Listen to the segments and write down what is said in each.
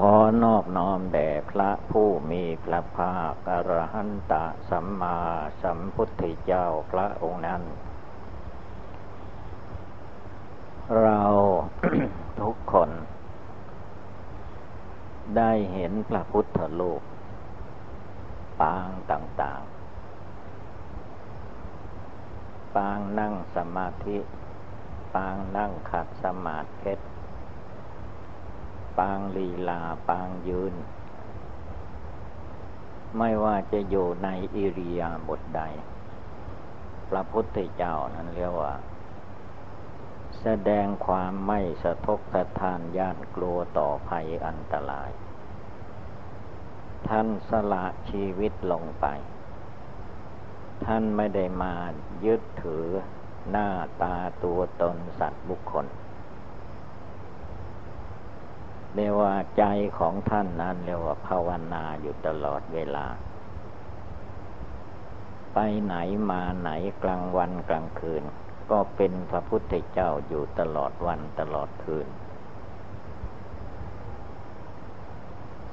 ขอนอบน้อมแด่พระผู้มีพระภาคอรหันตสัมมาสัมพุทธเจ้าพระองค์นั้น เราทุกคน ได้เห็นพระพุทธรูปปางต่างๆ ปางนั่งสมาธิ ปางนั่งขัดสมาธิ ปางลีลาปางยืน ไม่ว่าจะอยู่ในอิริยาบถใด พระพุทธเจ้านั้นเรียกว่า แสดงความไม่สะทกสะทานย่านกลัวต่อภัยอันตราย ท่านสละชีวิตลงไป ท่านไม่ได้มายึดถือหน้าตาตัวตนสัตว์บุคคล เรียกว่าใจของท่านนั้นเรียกว่าภาวนาอยู่ตลอดเวลา ไปไหนมาไหนกลางวันกลางคืน ก็เป็นพระพุทธเจ้าอยู่ตลอดวันตลอดคืน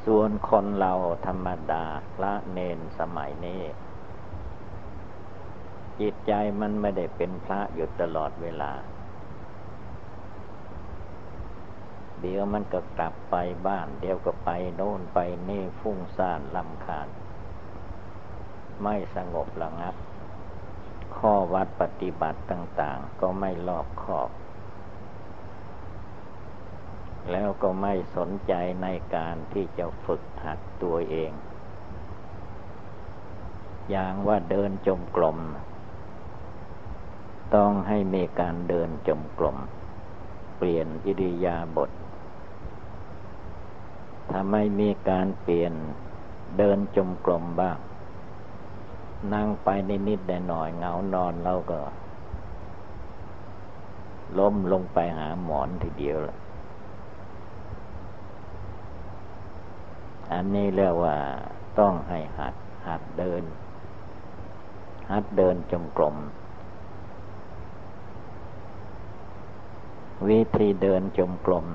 ส่วนคนเราธรรมดาพระเนนสมัยนี้จิตใจมันไม่ได้เป็นพระอยู่ตลอดเวลา เดี๋ยวมันก็กลับไปบ้าน เดี๋ยวก็ไปโน่นไปนี่ฟุ้งซ่านลำคาญ ไม่สงบระงับ ข้อวัดปฏิบัติต่าง ๆ ก็ไม่รอบคอบ แล้วก็ไม่สนใจในการที่จะฝึกหัดตัวเอง อย่างว่าเดินจมกลม ต้องให้มีการเดินจมกลมเปลี่ยนอิริยาบถ ถ้าไม่มีการเปลี่ยนเดินจมกลมบ้าง นั่งไปนิดๆหน่อยเงานอนเราก็ ล้มลงไปหาหมอนทีเดียวละอันนี้เรียกว่าต้องให้หัดหัดเดิน หัดเดินจมกลมวิธีเดินจมกลม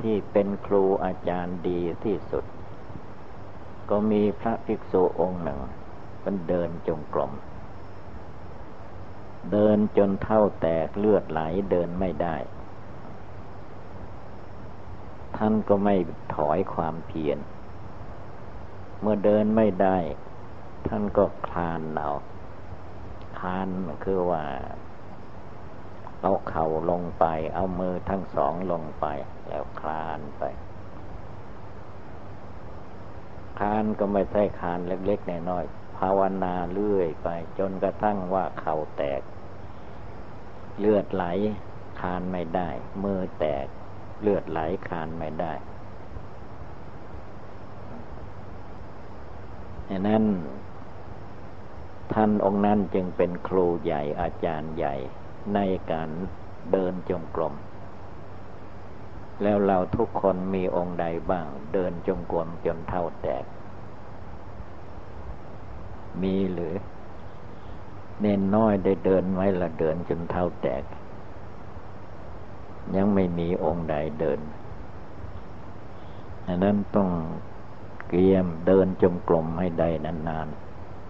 ที่เป็นครูอาจารย์ดีที่สุด ก็มีพระภิกษุองค์หนึ่งมันเดินจงกรมเดินจนเท่าแตกเลือดไหลเดินไม่ได้ ท่านก็ไม่ถอยความเพียรเมื่อเดินไม่ได้ ท่านก็คลานเอาคลานคือว่า เอาเข่าลงไป เอามือทั้งสองลงไป แล้วคลานไป คลานก็ไม่ใช่คลานเล็กๆน้อยๆภาวนาเรื่อยไป จนกระทั่งว่าเข่าแตก เลือดไหลคลานไม่ได้ มือแตก เลือดไหลคลานไม่ได้ดังนั้น ท่านองค์นั้นจึงเป็นครูใหญ่อาจารย์ใหญ่ ในการเดินจงกรม แล้วเราทุกคนมีองค์ใดบ้าง เดินจงกรมจนเท่าแตก มีหรือ เน้นน้อยได้เดินไว้ละเดินจนเท่าแตก ยังไม่มีองค์ใดเดินอันนั้นต้องเกียมเดินจงกรมให้ได้นาน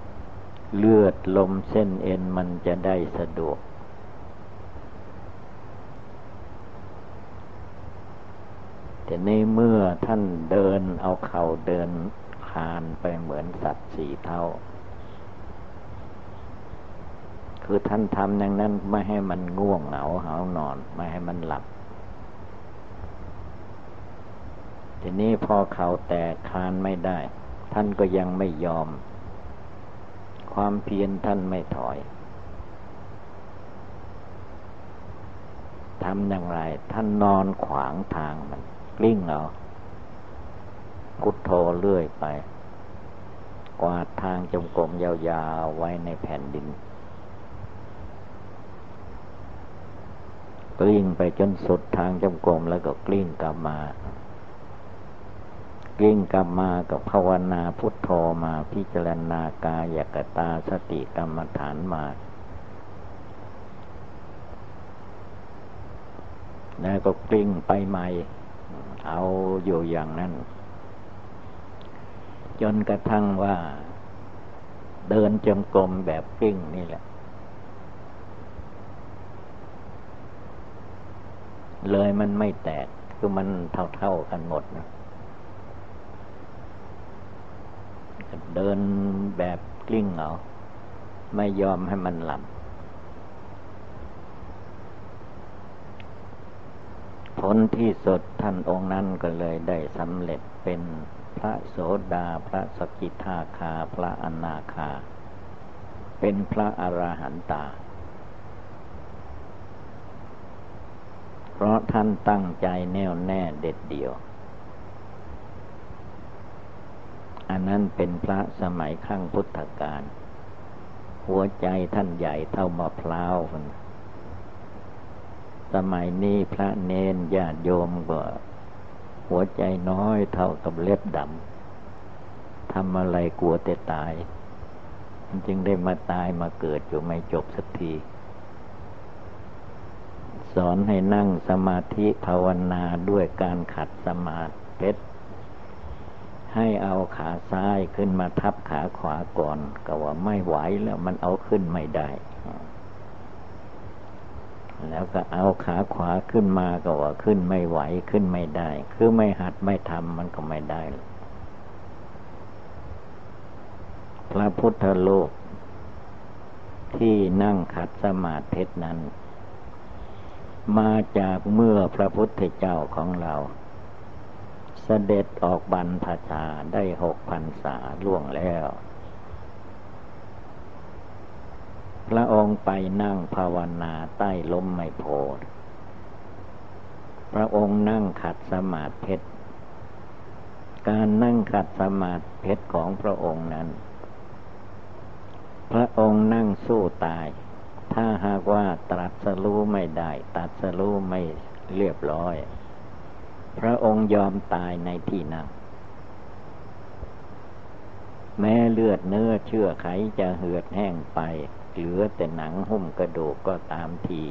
ๆ เลือดลมเส้นเอ็นมันจะได้สะดวก แต่ในเมื่อท่านเดินเอาเข่าเดินคานไปเหมือนสัตว์สี่เท่า คือท่านทำอย่างนั้นไม่ให้มันง่วงเหงาหานอน ไม่ให้มันหลับ ทีนี้พอเขาแตกคานไม่ได้ ท่านก็ยังไม่ยอม ความเพียรท่านไม่ถอยทำอย่างไร ท่านนอนขวางทางมัน กลิ้งเอาพุทโธเลื่อยไป กวาดทางจงกรมยาวๆไว้ในแผ่นดิน กลิ้งไปจนสุดทางจงกรมแล้วก็กลิ้งกลับมา กลิ้งกลับมากับภาวนาพุทโธมาพิจารณากายกตาสติกรรมฐานมาแล้วก็กลิ้งไปใหม่ เอาอยู่อย่างนั้น จนกระทั่งว่า เดินจงกรมแบบกลิ้งนี่แหละ เลยมันไม่แตกคือมันเท่าๆกันหมดนะเดินแบบกลิ้งเอาไม่ยอมให้มันหลับ ผลที่สุดท่านองค์นั้นก็เลยได้สำเร็จเป็นพระโสดาพระสกิทาคาพระอนาคา เป็นพระอราหันตา เพราะท่านตั้งใจแน่วแน่เด็ดเดี่ยว อันนั้นเป็นพระสมัยขั้งพุทธกาลหัวใจท่านใหญ่เท่ามะพร้าวคน สมัยนี้พระเนนญาติโยมก็ หัวใจน้อยเท่ากับเล็บดำทำอะไรกลัวแต่ตาย จึงได้มาตายมาเกิดอยู่ไม่จบสักที สอนให้นั่งสมาธิภาวนาด้วยการขัดสมาธิให้เอาขาซ้ายขึ้นมาทับขาขวาก่อน ก็ว่าไม่ไหวแล้วมันเอาขึ้นไม่ได้ แล้วก็เอาขาขวาขึ้นมาก็ว่าขึ้นไม่ไหวขึ้นไม่ได้ คือไม่หัดไม่ทำมันก็ไม่ได้ พระพุทธโลก ที่นั่งขัดสมาธินั้น มาจากเมื่อพระพุทธเจ้าของเราเสด็จออกบรรพชาได้หกพันษาล่วงแล้ว พระองค์ไปนั่งภาวนาใต้ล้มไมโพธิ์พระองค์นั่งขัดสมาธิการนั่งขัดสมาธิของพระองค์นั้น พระองค์นั่งสู้ตาย ถ้าหากว่าตรัสรู้ไม่ได้ตัดสรู้ไม่เรียบร้อย พระองค์ยอมตายในที่นั้นแม้เลือดเนื้อเชื่อไขจะเหือดแห้งไป เหลือแต่หนังหุ้มกระดูกก็ตามที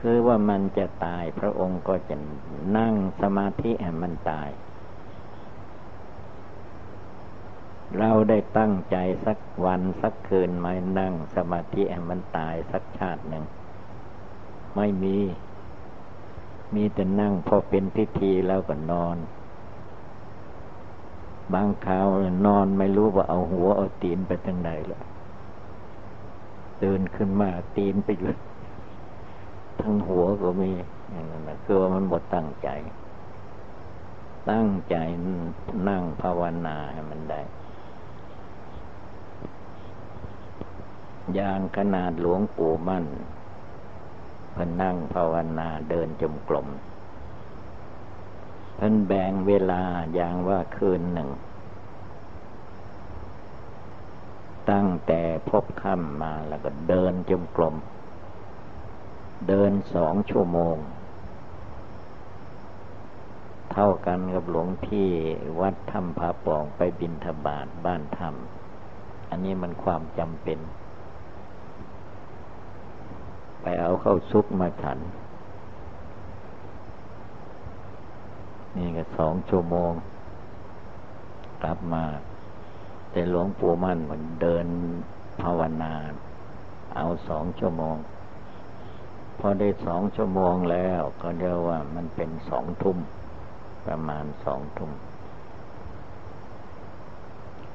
คือว่ามันจะตายพระองค์ก็จะนั่งสมาธิให้มันตาย เราได้ตั้งใจสักวันสักคืนมานั่งสมาธิให้มันตายสักชาติหนึ่ง ไม่มี มีแต่นั่งพอเป็นพิธีแล้วก็นอนบางคราวนอนไม่รู้ว่าเอาหัวเอาตีนไปทางไหนเลย ตื่นขึ้นมาตีนไปอยู่ทั้งหัวก็มีอย่างนั้นคือว่ามันหมดตั้งใจ ตั้งใจนั่งภาวนาให้มันได้อย่างขนาดหลวงปู่มั่นพิ่นนั่งภาวนาเดินจมกลมเพิ่นแบ่งเวลาอย่างว่าคืนหนึ่ง ตั้งแต่พบค่ำมาแล้วก็เดินจมกลม เดินสองชั่วโมง เท่ากันกับหลวงพี่วัดถ้ำผาปองไปบินทบาทบ้านถ้ำอันนี้มันความจำเป็น ไปเอาเข้าซุกมาฉัน นี่ก็สองชั่วโมง กลับมา แต่หลวงปู่มั่นมันเดินภาวนา เอาสองชั่วโมง พอได้สองชั่วโมงแล้วก็เรียกว่ามันเป็นสองทุ่ม ประมาณสองทุ่ม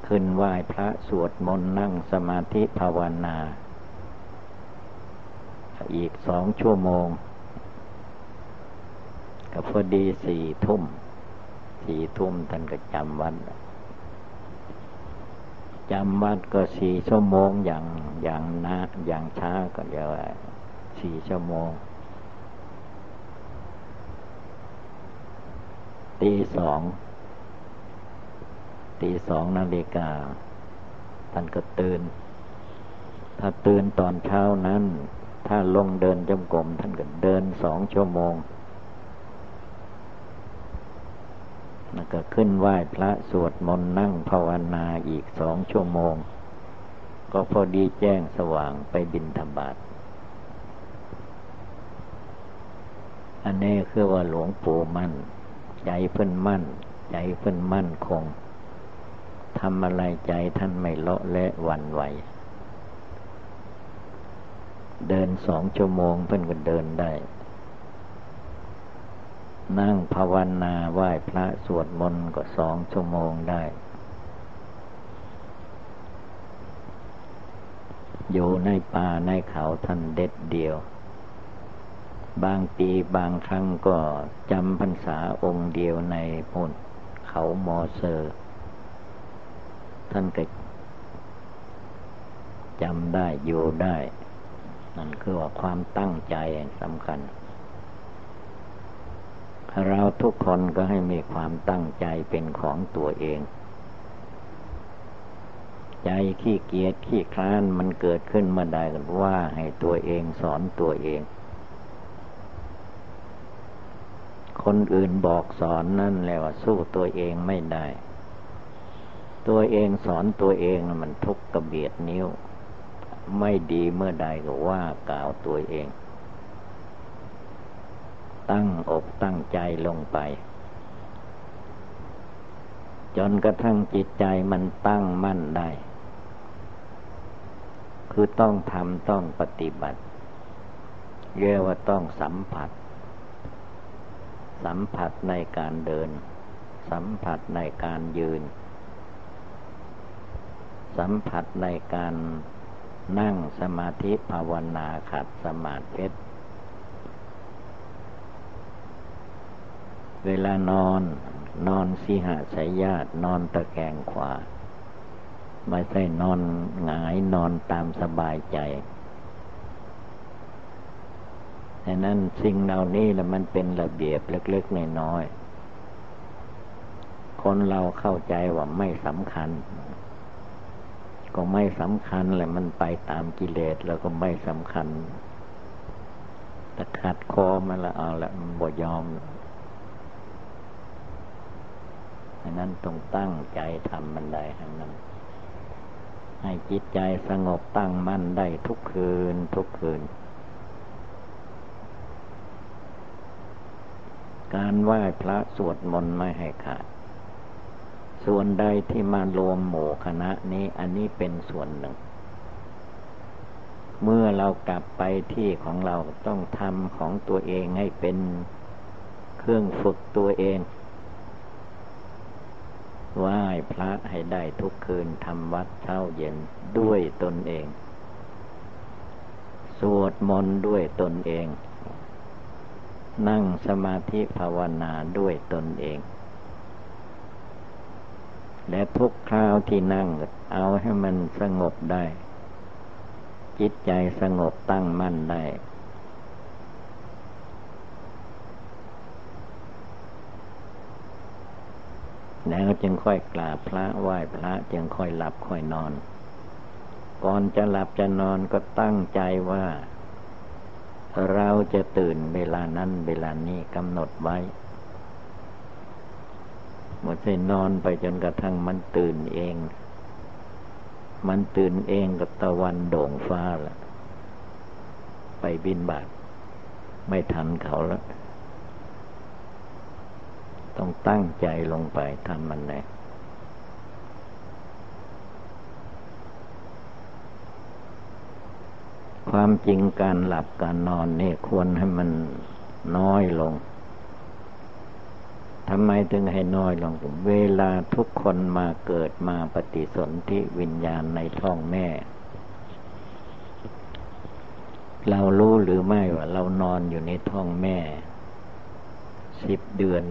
ขึ้นไหว้พระสวดมนต์นั่งสมาธิภาวนา อีกสองชั่วโมงก็พอดีสี่ทุ่ม สี่ทุ่มท่านก็จำวัด จำวัดก็สี่ชั่วโมงอย่างอย่างนะอย่างช้าก็เดียวสี่ชั่วโมงตีสองตตีสองนาฬิกาท่านก็ตื่น ถ้าตื่นตอนเช้านั้น ถ้าลงเดินจมกรมท่านก็เดินสองชั่วโมง แล้วก็ขึ้นไหว้พระสวดมนต์นั่งภาวนาอีกสองชั่วโมง ก็พอดีแจ้งสว่างไปบินธบาตอันนี้คือว่าหลวงปู่มั่น ใจเพิ่นมั่น ใจเพิ่นมั่นคงทำอะไรใจท่านไม่เลาะและวันไหว เดินสองชั่วโมงเพิ่นก็เดินได้ นั่งภาวนาไหว้พระสวดมนต์ก็สองชั่วโมงได้ อยู่ในป่าในเขาท่านเด็ดเดียว บางปีบางครั้งก็จำพรรษาองค์เดียวในพุนเขามอเซอร์ ท่านก็จำได้อยู่ได้ นั่นคือว่าความตั้งใจสำคัญ เราทุกคนก็ให้มีความตั้งใจเป็นของตัวเอง ใจขี้เกียจขี้คลานมันเกิดขึ้นเมื่อใดกันว่าให้ตัวเองสอนตัวเอง คนอื่นบอกสอนนั่นและว่าสู้ตัวเองไม่ได้ ตัวเองสอนตัวเองมันทุกกระเบียดนิ้ว ไม่ดีเมื่อใดก็ว่ากล่าวตัวเอง ตั้งอกตั้งใจลงไป จนกระทั่งจิตใจมันตั้งมั่นได้ คือต้องทำต้องปฏิบัติ เรียกว่าต้องสัมผัส สัมผัสในการเดิน สัมผัสในการยืน สัมผัสในการนั่งสมาธิภาวนาขัดสมาธิ เวลานอน นอนสิหาสายญาตินอนตะแคงขวา ไม่ใช่นอนหงายนอนตามสบายใจดังนั้นสิ่งเหล่านี้แหละมันเป็นระเบียบเล็กๆน้อยๆคนเราเข้าใจว่าไม่สำคัญ ก็ไม่สำคัญเลยมันไปตามกิเลสแล้วก็ไม่สำคัญแต่ขัดคอมันละเอาละมันบ่ยอม ดังนั้นต้องตั้งใจทำมันได้ทั้งนั้น ให้จิตใจสงบตั้งมั่นได้ทุกคืนทุกคืน การไหว้พระสวดมนต์ไม่ให้ขาด ส่วนใดที่มารวมหมู่คณะนี้อันนี้เป็นส่วนหนึ่ง เมื่อเรากลับไปที่ของเราต้องทำของตัวเองให้เป็นเครื่องฝึกตัวเอง ไหว้พระให้ได้ทุกคืนทำวัดเช้าเย็นด้วยตนเอง สวดมนต์ด้วยตนเอง นั่งสมาธิภาวนาด้วยตนเอง และทุกคราวที่นั่งเอาให้มันสงบได้ จิตใจสงบตั้งมั่นได้ แล้วจึงค่อยกราบพระไหว้พระจึงค่อยหลับค่อยนอน ก่อนจะหลับจะนอนก็ตั้งใจว่า เราจะตื่นเวลานั้นเวลานี้กำหนดไว้เมื่อใช่นอนไปจนกระทั่งมันตื่นเอง มันตื่นเองกับตะวันโด่งฟ้าละไปบินบาทไม่ทันเขาแล้ว ต้องตั้งใจลงไปทำมันเลยความจริงการหลับการนอนเนี่ยควรให้มันน้อยลงทำไมถึงให้น้อยลง เวลาทุกคนมาเกิดมาปฏิสนธิวิญญาณในท้องแม่ เรารู้หรือไม่ว่าเรานอนอยู่ในท้องแม่สิบเดือน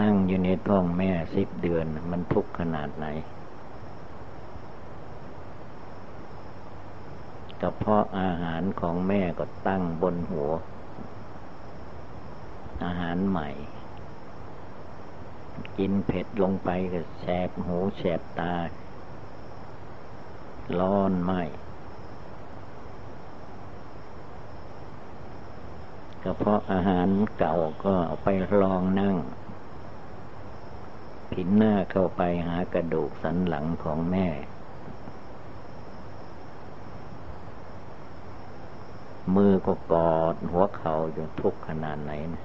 นั่งอยู่ในท้องแม่สิบเดือน มันทุกข์ขนาดไหนกระเพาะอาหารของแม่ก็ตั้งบนหัว อาหารใหม่ กินเผ็ดลงไปก็แสบหูแสบตา ร้อนไหมก็เพราะอาหารเก่าก็ไปลองนั่ง ผินหน้าเข้าไปหากระดูกสันหลังของแม่ มือก็กอดหัวเขาอยู่ทุกขนาดไหนนะ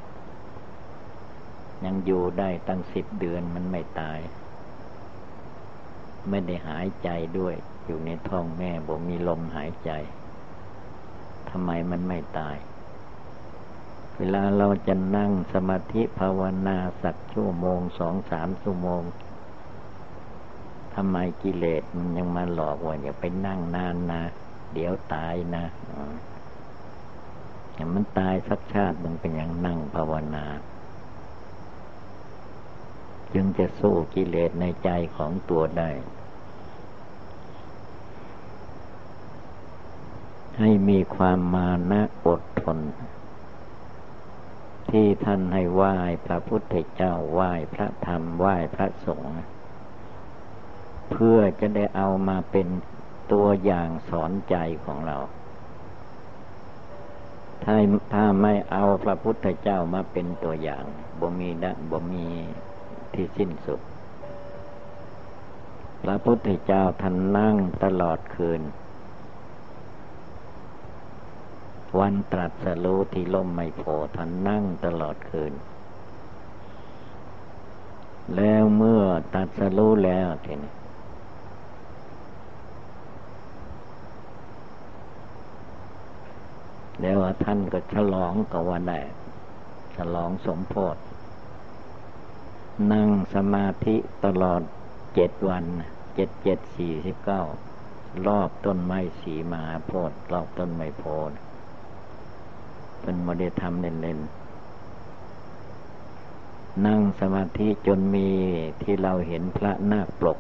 ยังอยู่ได้ตั้งสิบเดือนมันไม่ตาย ไม่ได้หายใจด้วย อยู่ในท้องแม่บอกมีลมหายใจทำไมมันไม่ตาย เวลาเราจะนั่งสมาธิภาวนาสักชั่วโมงสองสามชั่วโมงทำไมกิเลสมันยังมาหลอกว่าอย่าไปนั่งนานนะ เดี๋ยวตายนะอย่างมันตายสักชาติมันเป็นอย่างนั่งภาวนา จึงจะสู้กิเลสในใจของตัวได้ ให้มีความมานะอดทน ที่ท่านให้ไหว้พระพุทธเจ้าไหว้พระธรรมไหว้พระสงฆ์เพื่อจะได้เอามาเป็นตัวอย่างสอนใจของเรา ถ้าถ้าไม่เอาพระพุทธเจ้ามาเป็นตัวอย่างบ่มีดะบ่มีที่สิ้นสุด พระพุทธเจ้าท่านนั่งตลอดคืน วันตรัสรู้ที่ล่มไม่โพท่านนั่งตลอดคืน แล้วเมื่อตรัสรู้แล้วทีนี้แล้วท่านก็ฉลองกับวันแรกฉลองสมโพธินั่งสมาธิตลอดเจ็ดวันเจ็ดเจ็ดสี่สิบเก้ารอบต้นไม้สีมาโพดรอบต้นไม้โพด เป็นโมเดลทำเล่นๆ นั่งสมาธิจนมีที่เราเห็นพระนาคปลก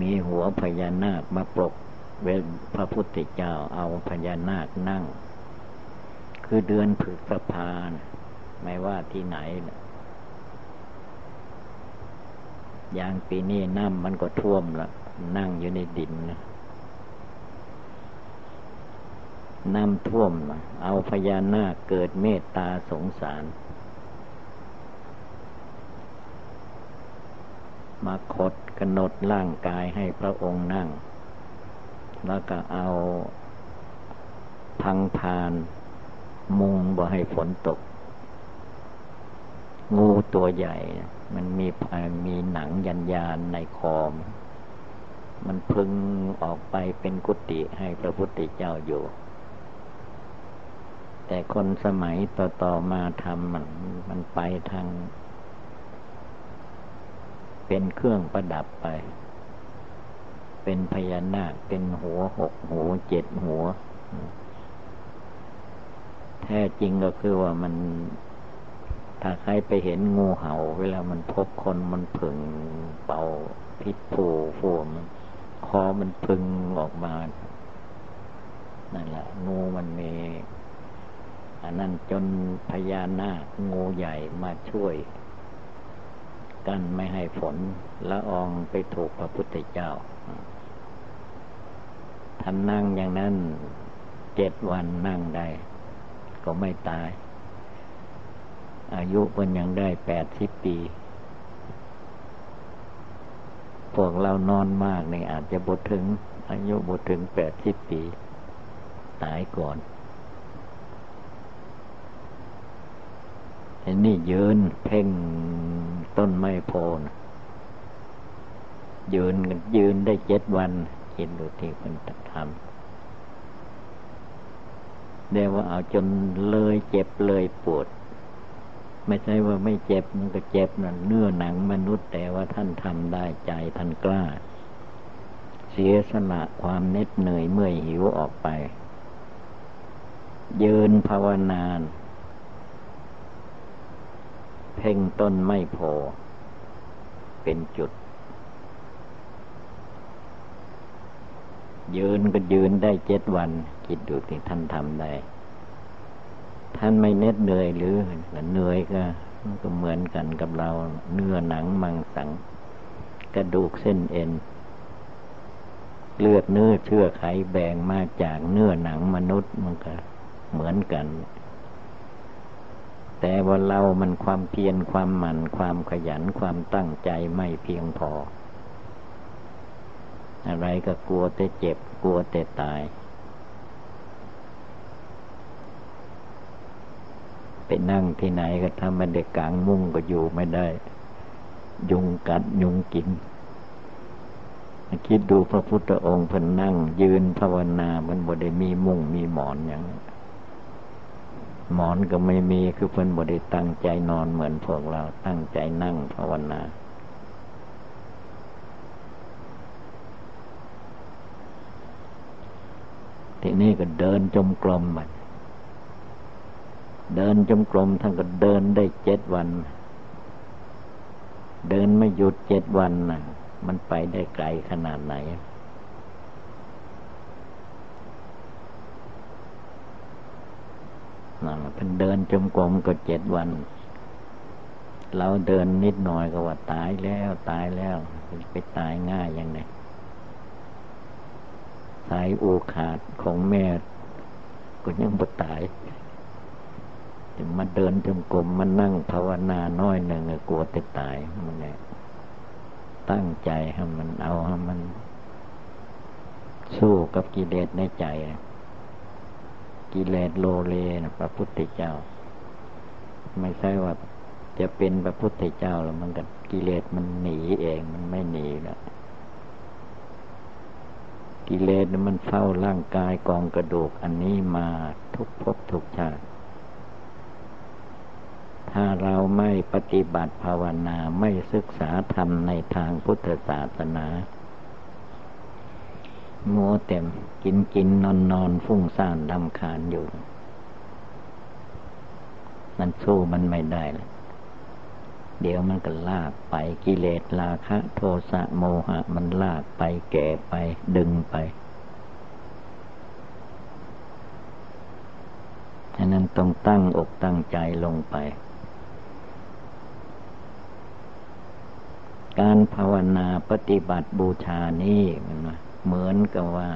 มีหัวพญานาคมาปลก เวพระพุทธเจ้าเอาพญานาคนั่ง คือเดือนผึกสะพานไม่ว่าที่ไหนนะอย่างปีนี้น้ำมันก็ท่วมละนั่งอยู่ในดินนะ น้ำท่วม เอาพญานาคเกิดเมตตาสงสาร มาขดกำหนดร่างกายให้พระองค์นั่ง แล้วก็เอาพังพาน มุงบ่ให้ฝนตก งูตัวใหญ่ มันมีมีหนังยันยานในคอมมันพึงออกไปเป็นกุฏิให้พระพุทธเจ้าอยู่ แต่คนสมัยต่อๆมาทำมันมันไปทาง เป็นเครื่องประดับไป เป็นพญานาคเป็นหัวหกหัวเจ็ดหัว แท้จริงก็คือว่ามัน ถ้าใครไปเห็นงูเห่า เวลามันพบคนมันผึ่งเป่าพิษผูฟูมันคอมันพึงออกมา นั่นแหละงูมันมี อันนั้นจนพญานาคงูใหญ่มาช่วย กันไม่ให้ฝนละอองไปถูกพระพุทธเจ้า ท่านนั่งอย่างนั้นเจ็ดวันนั่งได้ ก็ไม่ตาย อายุมันยังได้แปดสิบปี พวกเรานอนมากเนี่ยอาจจะบดถึง อายุบดถึงแปดสิบปี ตายก่อน นนี้ยืนเพ่งต้นไม้โพนยืนยืนได้เจ็ดวันคิดดูที่คนทำเรียกว่าเอาจนเลยเจ็บเลยปวด ไม่ใช่ว่าไม่เจ็บมันก็เจ็บนั่นเนื้อหนังมนุษย์แต่ว่าท่านทำได้ใจท่านกล้า เสียสละความเน็ดเหนื่อยเมื่อยหิวออกไป ยืนภาวนาน เพ่งต้นไม่พอเป็นจุด ยืนก็ยืนได้เจ็ดวัน คิดดูที่ท่านทำได้ ท่านไม่เน็ดเหนื่อยหรือเหนื่อยก็ก็เหมือนกันกับเราเนื้อหนังมังสัง กระดูกเส้นเอ็น เลือดเนื้อเชื่อไขแบ่งมาจากเนื้อหนังมนุษย์มันก็เหมือนกัน แต่ว่าเรามันความเพียรความหมั่นความขยันความตั้งใจไม่เพียงพอ อะไรก็กลัวแต่เจ็บ กลัวแต่ตาย ไปนั่งที่ไหนก็ทำมันเด็กกลางมุ้งก็อยู่ไม่ได้ ยุงกัดยุงกิน คิดดูพระพุทธองค์เพิ่นนั่ง ยืนภาวนามันบ่ได้มีมุ้งมีหมอนอย่าง หมอนก็ไม่มีคือเพิ่นบ่ได้ตั้งใจนอนเหมือนพวกเราตั้งใจนั่งภาวนาทีนี้ก็เดินจมกลมมันเดินจมกรมท่านก็เดินได้เจ็ดวัน เดินไม่หยุดเจ็ดวันนะมันไปได้ไกลขนาดไหนนั่น เป็นเดินจมกรมก็เจ็ดวัน เราเดินนิดหน่อยก็ว่าตายแล้วตายแล้วไปตายง่ายอย่างไงสายอูขาดของแม่ก็ยังบ่ตายจะมาเดินจงกรมมานั่งภาวนาน้อยหนึ่งกลัวจะตายมันเนี่ยตั้งใจให้มันเอาให้มัน สู้กับกิเลสในใจ กิเลสโลเลนะพระพุทธเจ้า ไม่ใช่ว่าจะเป็นพระพุทธเจ้าแล้วมันกับกิเลสมันหนีเองมันไม่หนีแล้วกิเลสมันเฝ้าร่างกายกองกระดูกอันนี้มาทุกภพทุกชาติ ถ้าเราไม่ปฏิบัติภาวนาไม่ศึกษาธรรมในทางพุทธศาสนา มัวเต็ม กินกินนอนนอนฟุ้งซ่านลำคาญอยู่ มันสู้มันไม่ได้เลยเดี๋ยวมันก็ลากไปกิเลสราคะ โทสะโมหะ มันลากไปแก่ไปดึงไปฉะนั้นต้องตั้งอกตั้งใจลงไป การภาวนาปฏิบัติบูชานี้มัน เหมือนกับว่า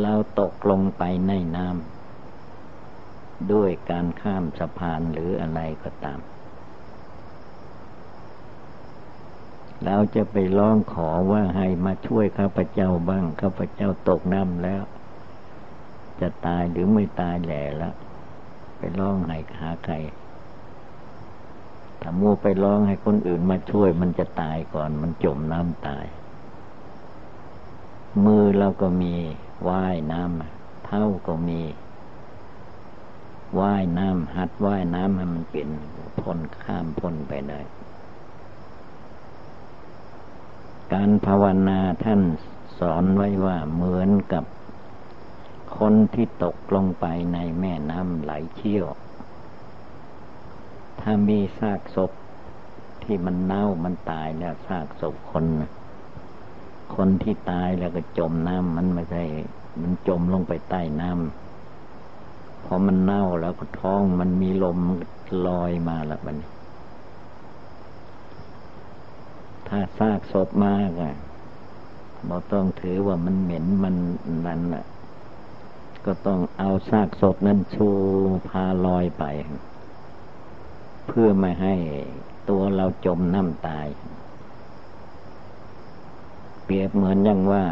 เราตกลงไปในน้ำด้วยการข้ามสะพานหรืออะไรก็ตาม เราจะไปร้องขอว่าให้มาช่วยข้าพเจ้าบ้างข้าพเจ้าตกน้ำแล้ว จะตายหรือไม่ตายแหล่แล้วไปร้องให้หาใครถ้ามัวไปร้องให้คนอื่นมาช่วยมันจะตายก่อน มันจมน้ำตาย มือเราก็มีว่ายน้ำเท้าก็มีว่ายน้ำหัดว่ายน้ำให้มันเป็นพ้นข้ามพ้นไปได้ การภาวนาท่านสอนไว้ว่าเหมือนกับคนที่ตกลงไปในแม่น้ำไหลเชี่ยว ถ้ามีซากศพที่มันเน่ามันตายแล้วซากศพคน คนที่ตายแล้วก็จมน้ำมันไม่ใช่ มันจมลงไปใต้น้ำพอมันเน่าแล้วก็ท้องมันมีลมลอยมาแล้วมันถ้าซากศพมากอะเราต้องถือว่ามันเหม็นมันนั่นแหละก็ต้องเอาซากศพนั้นชูพาลอยไป เพื่อไม่ให้ตัวเราจมน้ำตาย เปรียบเหมือนอย่างว่า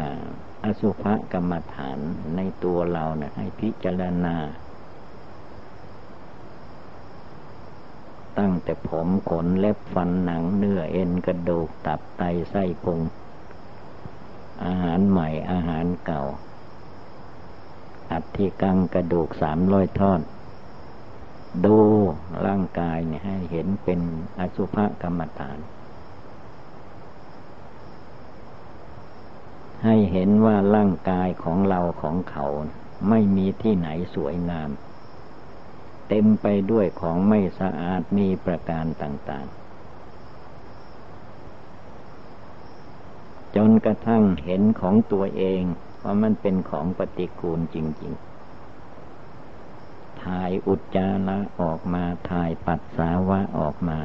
อสุภกรรมฐานในตัวเราเนะ่ยให้พิจารณา ตั้งแต่ผมขนเล็บฟันหนังเนื้อเอ็นกระดูกตับไตไส้พุง อาหารใหม่อาหารเก่า อัฐิกังกระดูกสามร้อยท่อนดูร่างกายเนี่ยให้เห็นเป็นอสุภกรรมฐาน ให้เห็นว่าร่างกายของเราของเขา ไม่มีที่ไหนสวยงาม เต็มไปด้วยของไม่สะอาดมีประการต่างๆ จนกระทั่งเห็นของตัวเองว่ามันเป็นของปฏิกูลจริง ๆถ่ายอุจจาระออกมาถ่ายปัสสาวะออกมา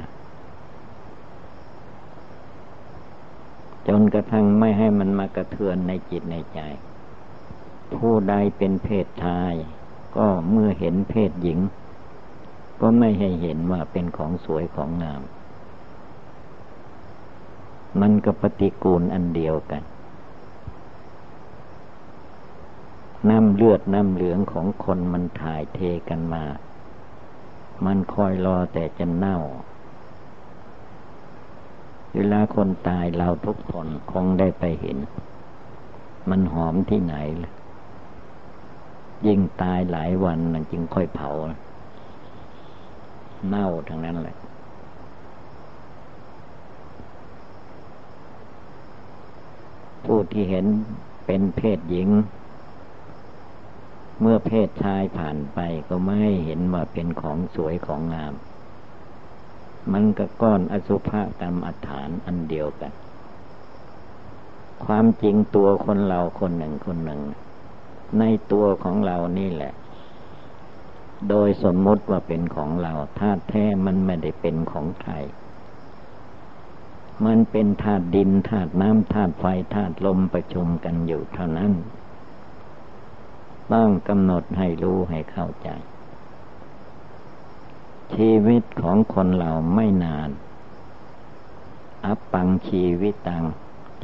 จนกระทั่งไม่ให้มันมากระเทือนในจิตในใจ ผู้ใดเป็นเพศชาย ก็เมื่อเห็นเพศหญิง ก็ไม่ให้เห็นว่าเป็นของสวยของงาม มันก็ปฏิกูลอันเดียวกันน้ำเลือดน้ำเหลืองของคนมันถ่ายเทกันมา มันคอยรอแต่จะเน่า เวลาคนตายเราทุกคนคงได้ไปเห็น มันหอมที่ไหนลยิ่งตายหลายวันมันจึงค่อยเผา เน่าทั้งนั้นแหละ ผู้ที่เห็นเป็นเพศหญิง เมื่อเพศชายผ่านไปก็ไม่เห็นว่าเป็นของสวยของงาม มันก็ก้อนอสุภกรรมอัฐานอันเดียวกัน ความจริงตัวคนเราคนหนึ่งคนหนึ่ง ในตัวของเรานี่แหละ โดยสมมติว่าเป็นของเราธาตุแท้มันไม่ได้เป็นของใคร มันเป็นธาตุดินธาตุน้ำธาตุไฟธาตุลมประชุมกันอยู่เท่านั้น ต้องกำหนดให้รู้ให้เข้าใจ ชีวิตของคนเราไม่นาน อัปปังชีวิตตัง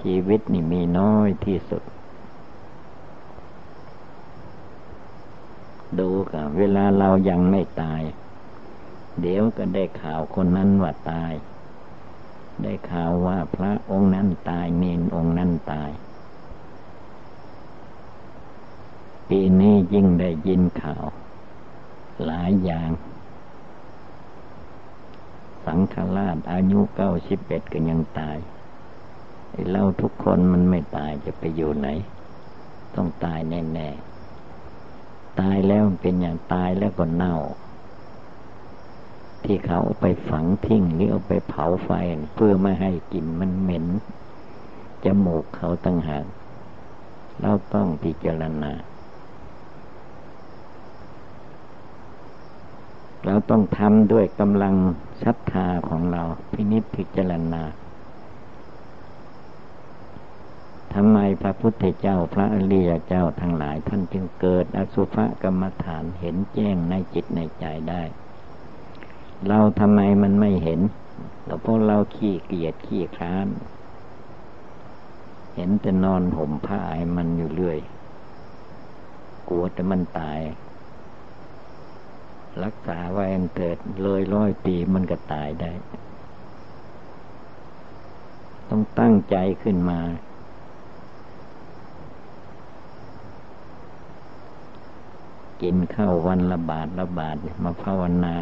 ชีวิตนี่มีน้อยที่สุด ดูกับเวลาเรายังไม่ตาย เดี๋ยวก็ได้ข่าวคนนั้นว่าตาย ได้ข่าวว่าพระองค์นั้นตายเนนองค์นั้นตาย ปีนี้ยิ่งได้ยินข่าว หลายอย่าง สังฆราช อายุเก้าสิบเอ็ดก็ยังตายเราทุกคนมันไม่ตายจะไปอยู่ไหน ต้องตายแน่ๆ ตายแล้วเป็นอย่างตายแล้วก็เน่า ที่เขาเอาไปฝังทิ้งหรือเอาไปเผาไฟเพื่อไม่ให้กลิ่นมันเหม็นจมูกเขาตั้งหากเราต้องพิจารณา เราต้องทำด้วยกำลังศรัทธาของเรา พินิจพิจารณาทำไมพระพุทธเจ้าพระอริยเจ้าทั้งหลาย ท่านจึงเกิดอสุภกรรมฐานเห็นแจ้งในจิตในใจได้ เราทำไมมันไม่เห็นก็เพราะเราขี้เกียจขี้คร้าน เห็นแต่นอนห่มผ้าให้มันอยู่เรื่อย กลัวแต่มันตาย รักษาไว้อันเกิดเลยร้อยปีมันก็ตายได้ ต้องตั้งใจขึ้นมา กินข้าววันละบาทละบาทมาภาวนา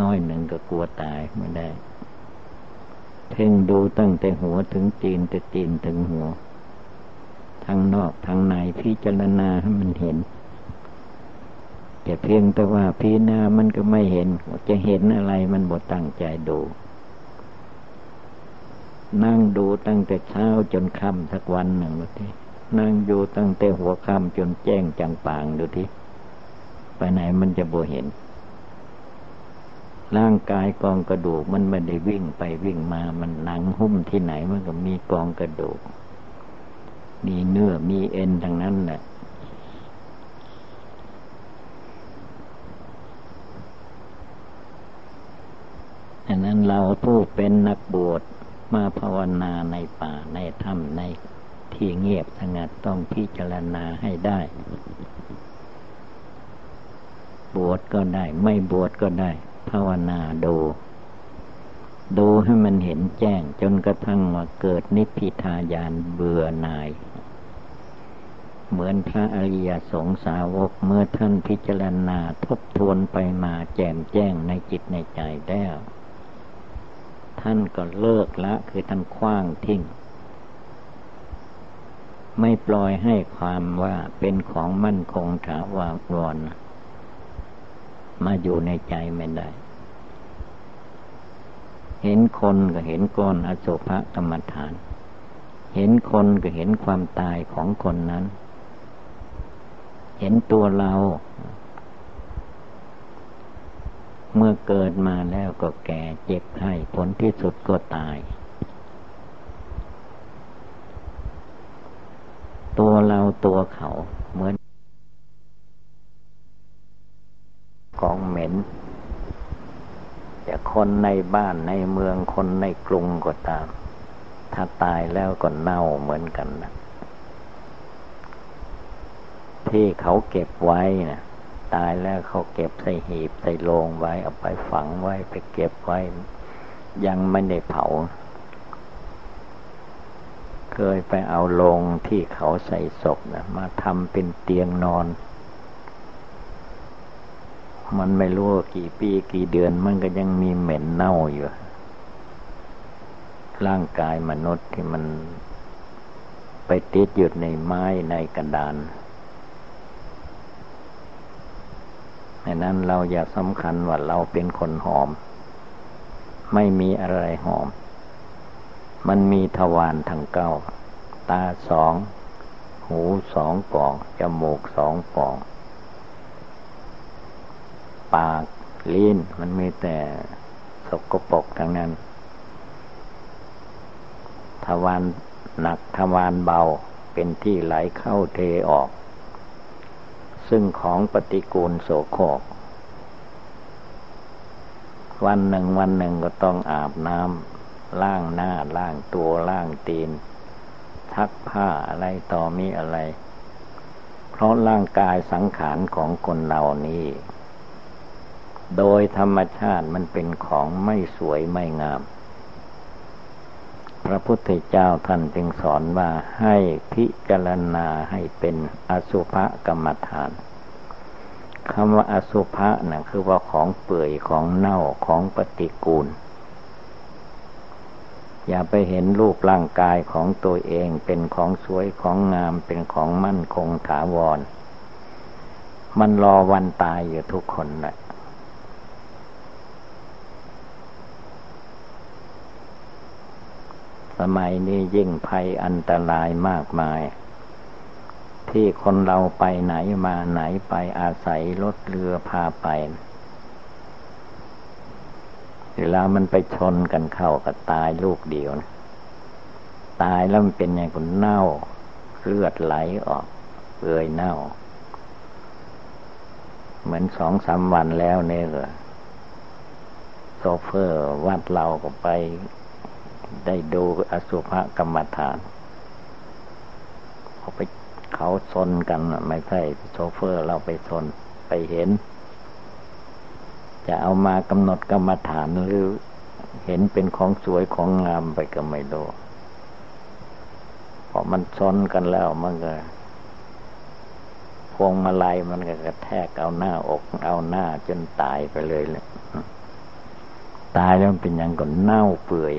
น้อยหนึ่งก็กลัวตายไม่ได้ เพ่งดูตั้งแต่หัวถึงจีนแต่จีนถึงหัว ทั้งนอกทั้งในพิจารณาให้มันเห็น แต่เพียงแต่ว่าพีนามันก็ไม่เห็น จะเห็นอะไรมันบดตั้งใจดู นั่งดูตั้งแต่เช้าจนค่ำสักวันหนึ่งดูทีนั่งอยู่ตั้งแต่หัวค่ำจนแจ้งจังปางดูทีไปไหนมันจะบ่เห็น ร่างกายกองกระดูกมันไม่ได้วิ่งไปวิ่งมามันหนังหุ้มที่ไหนมันก็มีกองกระดูก มีเนื้อมีเอ็นทั้งนั้นแหละฉะนั้น เราผู้เป็นนักบวชมาภาวนาในป่าในถ้ำในที่เงียบสงัดต้องพิจารณาให้ได้ บวชก็ได้ ไม่บวชก็ได้ ภาวนาดู ดูให้มันเห็นแจ้งจนกระทั่งว่าเกิดนิพพิทายานเบื่อหน่าย เหมือนพระอริยสงสาวกเมื่อท่านพิจารณาทบทวนไปมาแจ่มแจ้งในจิตในใจแล้ว ท่านก็เลิกละคือท่านคว้างทิ้ง ไม่ปล่อยให้ความว่าเป็นของมั่นคงถาวรมาอยู่ในใจไม่ได้ เห็นคนก็เห็นก้อนอสุภกรรมฐาน เห็นคนก็เห็นความตายของคนนั้น เห็นตัวเรา เมื่อเกิดมาแล้วก็แก่เจ็บให้ผลที่สุดก็ตาย ตัวเราตัวเขาเหมือนของเหม็นจะคนในบ้านในเมืองคนในกรุงก็ตาม ถ้าตายแล้วก็เน่าเหมือนกันนะที่เขาเก็บไว้นะ ตายแล้วเขาเก็บใส่หีบใส่โลงไว้เอาไปฝังไว้ไปเก็บไว้ ยังไม่ได้เผา เคยไปเอาโลงที่เขาใส่ศพนะมาทำเป็นเตียงนอน มันไม่รู้กี่ปีกี่เดือนมันก็ยังมีเหม็นเน่าอยู่ ร่างกายมนุษย์ที่มันไปติดอยู่ในไม้ในกระดาน ดังนั้นเราอย่าสำคัญว่าเราเป็นคนหอม ไม่มีอะไรหอม มันมีทวารทั้งเก้า ตาสอง หูสองปอง จมูกสองปอง ปากลิ้นมันมีแต่สกปรกทั้งนั้น ทวารหนักทวารเบาเป็นที่ไหลเข้าเทออก ซึ่งของปฏิกูลโสโครกวันหนึ่งวันหนึ่งก็ต้องอาบน้ำล้างหน้าล้างตัวล้างตีน ทักผ้าอะไรต่อมีอะไร เพราะร่างกายสังขารของคนเรานี้ โดยธรรมชาติมันเป็นของไม่สวยไม่งาม พระพุทธเจ้าท่านจึงสอนว่าให้พิจารณาให้เป็นอสุภกรรมฐานคำว่าอสุภะนะคือว่าของเปื่อยของเน่าของปฏิกูล อย่าไปเห็นรูปร่างกายของตัวเองเป็นของสวยของงามเป็นของมั่นคงถาวร มันรอวันตายอยู่ทุกคนแหละ สมัยนี้ยิ่งภัยอันตรายมากมาย ที่คนเราไปไหนมาไหนไปอาศัยรถเรือพาไปเวลามันไปชนกันเข้ากับตายลูกเดียวนะตายแล้วมันเป็นไงคนเน่า เลือดไหลออกเปื่อยเน่า เหมือนสองสามวันแล้วเนี่ยเหรอโซเฟอร์วัดเราก็ไป ได้ดูอสุภกรรมฐานเขาไปเขาชนกันไม่ใช่โชเฟอร์เราไปชนไปเห็น จะเอามากำหนดกรรมฐานหรือเห็นเป็นของสวยของงามไปก็ไม่รู้พอมันชนกันแล้วมันก็พวงมาลัยมันก็กระแทกเอาหน้าอก เอาหน้าจนตายไปเลยเลยตายแล้วเป็นอย่างก่อนเน่าเปื่อย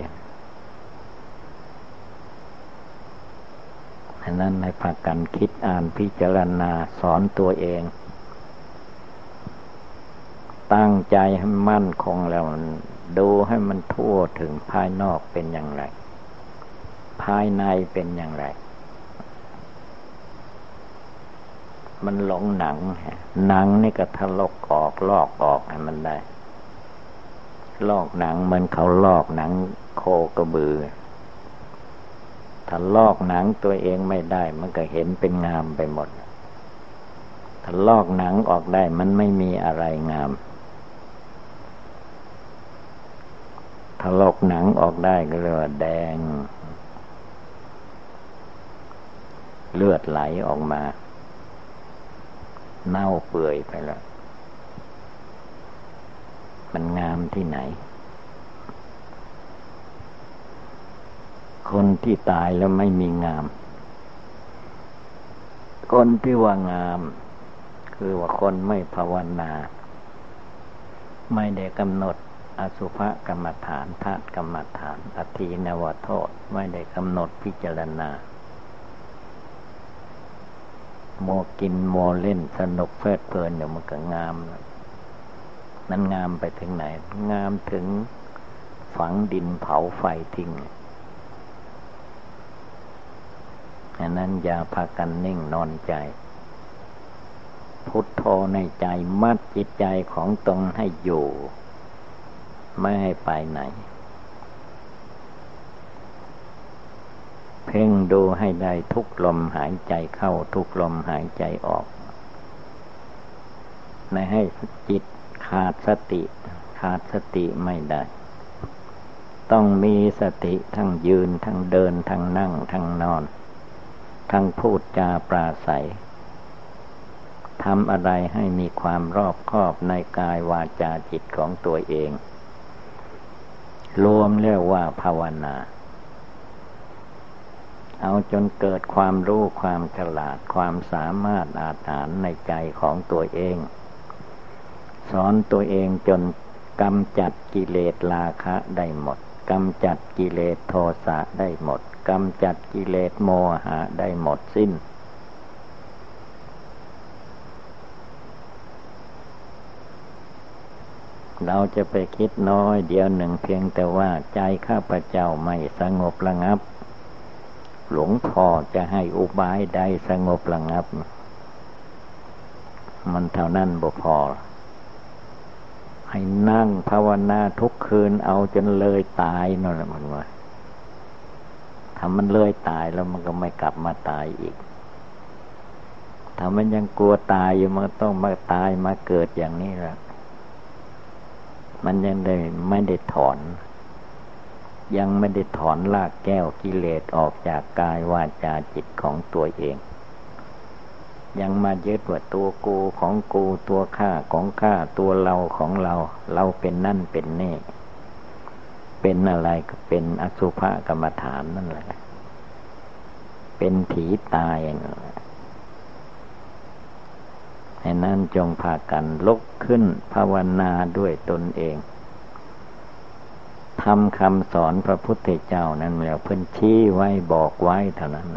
อันนั้นในภากันคิดอ่านพิจารณาสอนตัวเอง ตั้งใจให้มั่นคงแล้ว ดูให้มันทั่วถึงภายนอกเป็นอย่างไร ภายในเป็นอย่างไร มันหลงหนัง หนังนี่ก็ทะลกออกลอกออกให้มันได้ ลอกหนังเหมือนเขาลอกหนังโคกระบือ ถ้าลอกหนังตัวเองไม่ได้ มันก็เห็นเป็นงามไปหมด ถ้าลอกหนังออกได้มันไม่มีอะไรงาม ถ้าลอกหนังออกได้ก็เรียกว่าแดง เลือดไหลออกมา เน่าเปื่อยไปแล้ว มันงามที่ไหน คนที่ตายแล้วไม่มีงาม คนที่ว่างาม คือว่าคนไม่ภาวนา ไม่ได้กำหนดอสุภกรรมฐานธาตุกรรมฐานอธินวโทษไม่ได้กำหนดพิจารณา โมกินโมเล่นสนุกเพลิดเพลินเดี๋ยวมันก็งามนั้นงามไปถึงไหน งามถึงฝังดินเผาไฟทิ้งฉะนั้นอย่าพากันนิ่งนอนใจ พุทโธในใจมัดจิตใจของตนให้อยู่ ไม่ให้ไปไหน เพ่งดูให้ได้ทุกลมหายใจเข้าทุกลมหายใจออก ไม่ให้จิตขาดสติ ขาดสติไม่ได้ต้องมีสติทั้งยืนทั้งเดินทั้งนั่งทั้งนอน ทั้งพูดจาปราศัยทำอะไรให้มีความรอบคอบในกายวาจาจิตของตัวเอง รวมเรียกว่าภาวนา เอาจนเกิดความรู้ความฉลาดความสามารถอาถานในใจของตัวเอง สอนตัวเองจนกำจัดกิเลสราคะได้หมดกำจัดกิเลสโทสะได้หมด กำจัดกิเลสโมหะได้หมดสิ้น เราจะไปคิดน้อยเดียวหนึ่งเพียงแต่ว่าใจข้าพเจ้าไม่สงบระงับ หลวงพ่อจะให้อุบายใดสงบระงับ มันเท่านั้นบ่พอให้นั่งภาวนาทุกคืนเอาจนเลยตายนั่นแหละมันว่า ถ้ามันเลื่อยตายแล้วมันก็ไม่กลับมาตายอีก ถ้ามันยังกลัวตายอยู่มันต้องมาตายมาเกิดอย่างนี้แหละมันยังได้ไม่ได้ถอน ยังไม่ได้ถอนลากแก้วกิเลสออกจากกายวาจาจิตของตัวเอง ยังมายึดว่าตัวกูของกูตัวข้าของข้าตัวเราของเรา เราเป็นนั่นเป็นนี่ เป็นอะไรก็เป็นอสุภกรรมฐานนั่นแหละ เป็นผีตายนั่นแหละให้นั้นจงพากันลุกขึ้นภาวนาด้วยตนเองทำคำสอนพระพุทธเจ้านั้นแล้วเพิ่นชี้ไว้บอกไว้เท่านั้น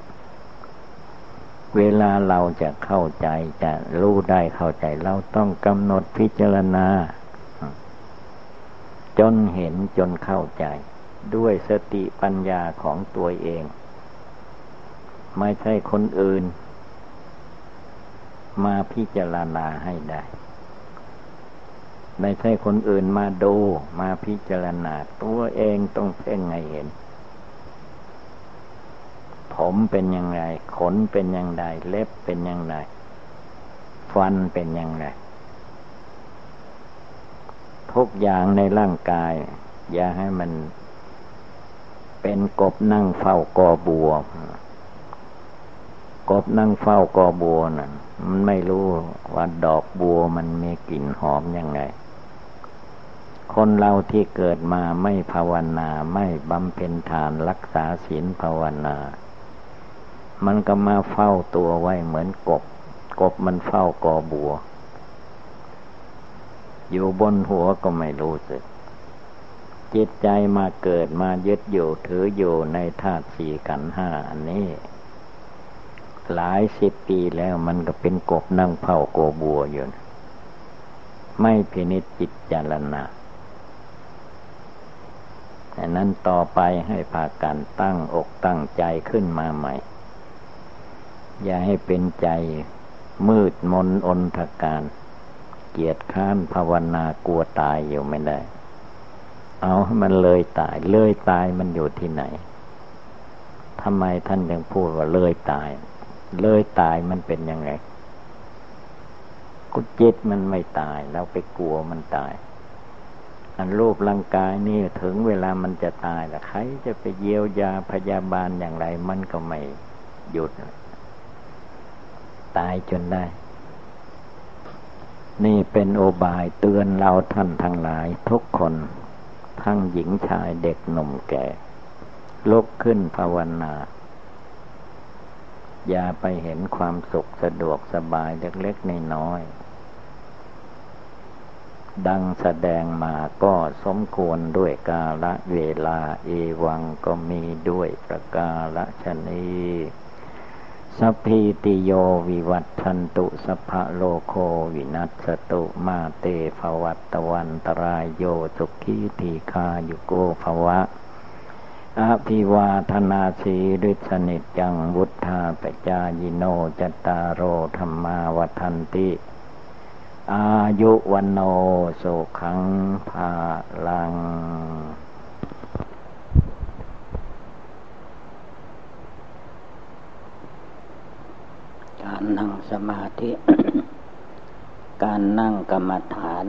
เวลาเราจะเข้าใจจะรู้ได้เข้าใจเราต้องกำหนดพิจารณา จนเห็นจนเข้าใจ ด้วยสติปัญญาของตัวเอง ไม่ใช่คนอื่น มาพิจารณาให้ได้ ไม่ใช่คนอื่นมาดูมาพิจารณาตัวเองต้องเพ่งให้เห็น ผมเป็นยังไงขนเป็นยังไงเล็บเป็นยังไงฟันเป็นยังไง ทุกอย่างในร่างกาย อย่าให้มัน เป็นกบนั่งเฝ้ากอบัว กบนั่งเฝ้ากอบัวนั่นมันไม่รู้ว่าดอกบัวมันมีกลิ่นหอมยังไง คนเราที่เกิดมาไม่ภาวนาไม่บำเพ็ญทานรักษาศีลภาวนา มันก็มาเฝ้าตัวไว้เหมือนกบ กบมันเฝ้ากอบัว อยู่บนหัวก็ไม่รู้สึก จิตใจมาเกิดมายึดอยู่ถืออยู่ในธาตุสี่กันห้าอันนี้ หลายสิบปีแล้วมันก็เป็นกบนั่งเผาโกบัวอยู่ไม่พินิจจิตจารณาแต่นั้นต่อไปให้พากันตั้งอกตั้งใจขึ้นมาใหม่ อย่าให้เป็นใจมืดมนอนทการ เกียรติข้านภาวนากลัวตายอยู่ไม่ได้ เอาให้มันเลยตาย เลยตายมันอยู่ที่ไหนทำไมท่านยังพูดว่าเลยตาย เลยตายมันเป็นยังไงกุจิตมันไม่ตายเราไปกลัวมันตาย อันรูปร่างกายนี่ถึงเวลามันจะตายและใครจะไปเยียวยาพยาบาลอย่างไร มันก็ไม่หยุด ตายจนได้ นี่เป็นโอบายเตือนเราท่านทั้งหลายทุกคน ทั้งหญิงชายเด็กหนุ่มแก่ ลุกขึ้นภาวนา อย่าไปเห็นความสุขสะดวกสบายเล็กๆน้อยๆดังแสดงมาก็สมควรด้วยกาละเวลาเอวังก็มีด้วยประกาละชนี สัพพิติโยวิวัตทันตุสัพพะโลโควินัสตุมาเตภวัตวันตรายโยสุขีทีคายุโกภวะอภิวาธนาสีฤทธสนิจังวุธาปจายิโนจตารโอธรรมาวัทันติ อายุวันโนสุขังภาลัง การนั่งสมาธิ การนั่งกรรมฐาน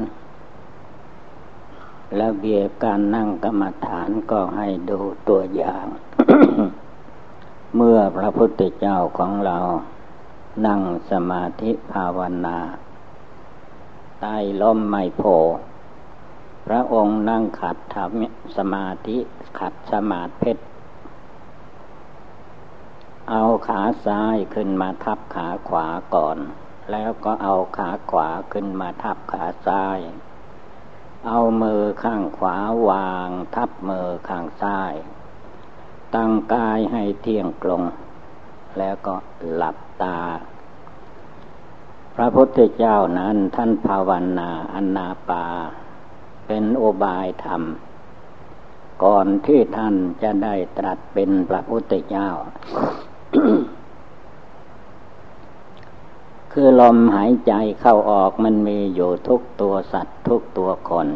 ระเบียบการนั่งกรรมฐานก็ให้ดูตัวอย่าง เมื่อพระพุทธเจ้าของเรานั่งสมาธิภาวนาใต้ล้มไมโพ พระองค์นั่งขัดทำสมาธิขัดสมาธิเพชร เอาขาซ้ายขึ้นมาทับขาขวาก่อน แล้วก็เอาขาขวาขึ้นมาทับขาซ้าย เอามือข้างขวาวางทับมือข้างซ้าย ตั้งกายให้เที่ยงตรง แล้วก็หลับตา พระพุทธเจ้านั้นท่านภาวนาอนาปา เป็นโอบายธรรม ก่อนที่ท่านจะได้ตรัสเป็นพระพุทธเจ้า คือลมหายใจเข้าออกมันมีอยู่ทุกตัวสัตว์ทุกตัวคน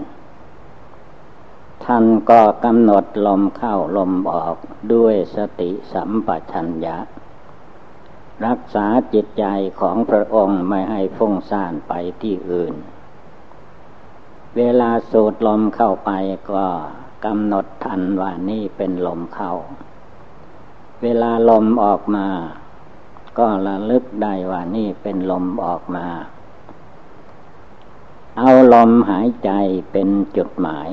ท่านก็กำหนดลมเข้าลมออกด้วยสติสัมปชัญญะ รักษาจิตใจของพระองค์ไม่ให้ฟุ้งซ่านไปที่อื่น เวลาสูดลมเข้าไปก็กำหนดทันว่านี่เป็นลมเข้า เวลาลมออกมา ก็ระลึกได้ว่านี่เป็นลมออกมา เอาลมหายใจเป็นจุดหมาย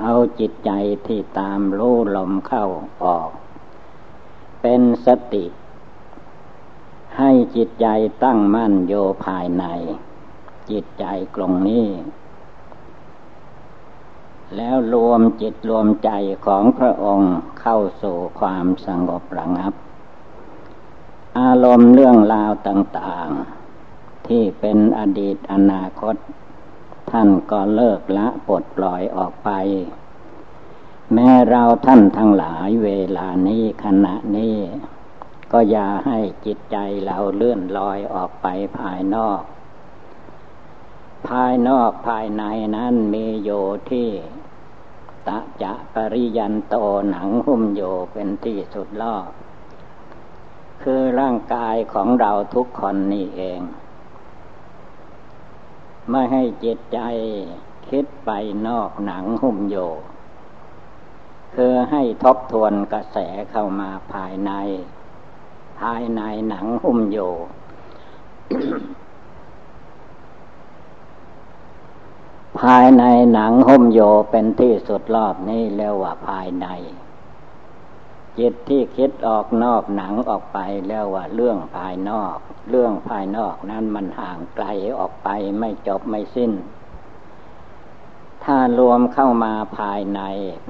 เอาจิตใจที่ตามรู้ลมเข้าออก เป็นสติ ให้จิตใจตั้งมั่นโยภายใน จิตใจกลงนี้ แล้วรวมจิตรวมใจของพระองค์เข้าสู่ความสงบระงับ อารมณ์เรื่องราวต่าง ๆ ที่เป็นอดีตอนาคต ท่านก็เลิกละปลดปล่อยออกไป แม้เราท่านทั้งหลายเวลานี้ขณะนี้ ก็อย่าให้จิตใจเราเลื่อนลอยออกไปภายนอกภายนอกภายในนั้นมีโยที่ ตะจะปริยันโตหนังหุ้มโยเป็นที่สุดล่อคือร่างกายของเราทุกคนนี่เอง ไม่ให้จิตใจคิดไปนอกหนังหุ้มโยคือให้ทบทวนกระแสเข้ามาภายใน ภายในหนังหุ้มอยู่ ภายในหนังหุ้มโยเป็นที่สุดรอบนี้เรียกว่าภายใน จิตที่คิดออกนอกหนังออกไปเรียกว่าเรื่องภายนอก เรื่องภายนอกนั้นมันห่างไกลออกไปไม่จบไม่สิ้น ถ้ารวมเข้ามาภายใน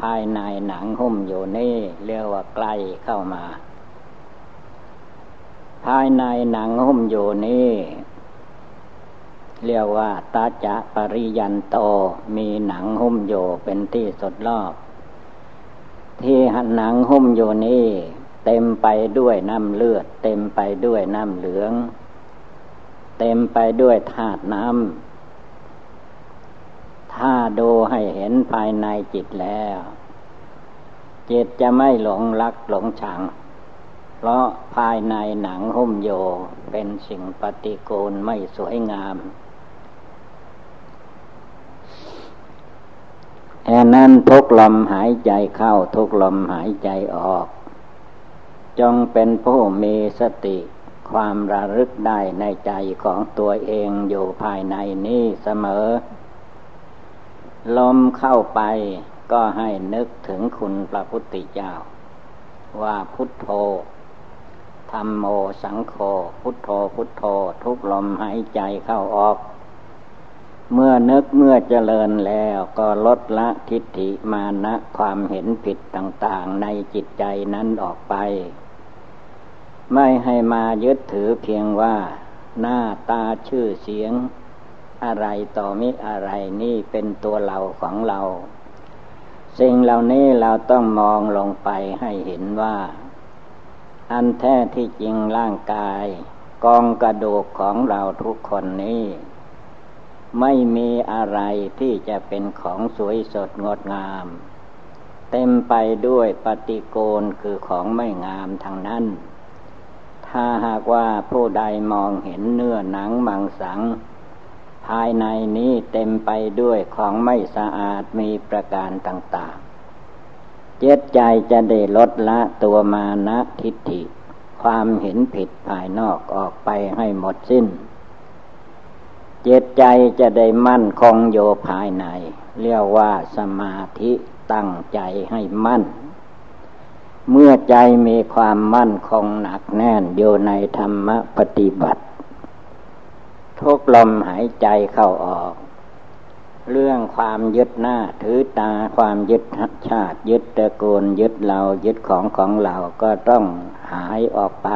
ภายในหนังหุ้มอยู่นี่เรียกว่าใกล้เข้ามา ภายในหนังหุ้มอยู่นี้ เรียกว่าตาจะปริยันโตมีหนังหุ้มอยู่เป็นที่สุดรอบ ที่หนังหุ้มอยู่นี้เต็มไปด้วยน้ำเลือด เต็มไปด้วยน้ำเหลือง เต็มไปด้วยธาตุน้ำถ้าดูให้เห็นภายในจิตแล้ว จิตจะไม่หลงรักหลงชัง เพราะภายในหนังหุ้มโยเป็นสิ่งปฏิกูลไม่สวยงาม แค่นั้นทุกลมหายใจเข้าทุกลมหายใจออก จงเป็นผู้มีสติความระลึกได้ในใจของตัวเองอยู่ภายในนี้เสมอ ลมเข้าไปก็ให้นึกถึงคุณพระพุทธเจ้า ว่าพุทโธธรรมโมสังโฆพุทโธพุทโธทุกลมหายใจเข้าออก เมื่อนึกเมื่อเจริญแล้วก็ลดละทิฏฐิมานะความเห็นผิดต่างๆในจิตใจนั้นออกไป ไม่ให้มายึดถือเพียงว่า หน้าตาชื่อเสียง อะไรต่อมิอะไรนี่เป็นตัวเราของเรา สิ่งเหล่านี้เราต้องมองลงไปให้เห็นว่า อันแท้ที่จริงร่างกาย กองกระดูกของเราทุกคนนี้ ไม่มีอะไรที่จะเป็นของสวยสดงดงาม เต็มไปด้วยปฏิโกณคือของไม่งามทางนั้น ถ้าหากว่าผู้ใดมองเห็นเนื้อหนังมังสัง ภายในนี้เต็มไปด้วยของไม่สะอาดมีประการต่าง ๆ เจตใจจะได้ลดละตัวมานะทิฏฐิ ความเห็นผิดภายนอกออกไปให้หมดสิ้น จิตใจจะได้มั่นคงโยภายใน เรียกว่าสมาธิตั้งใจให้มั่น เมื่อใจมีความมั่นคงหนักแน่นอยู่ในธรรมปฏิบัติ ทุกลมหายใจเข้าออก เรื่องความยึดหน้าถือตาความยึดชาติยึดตระกูลยึดเรายึดของของเราก็ต้องหายออกไป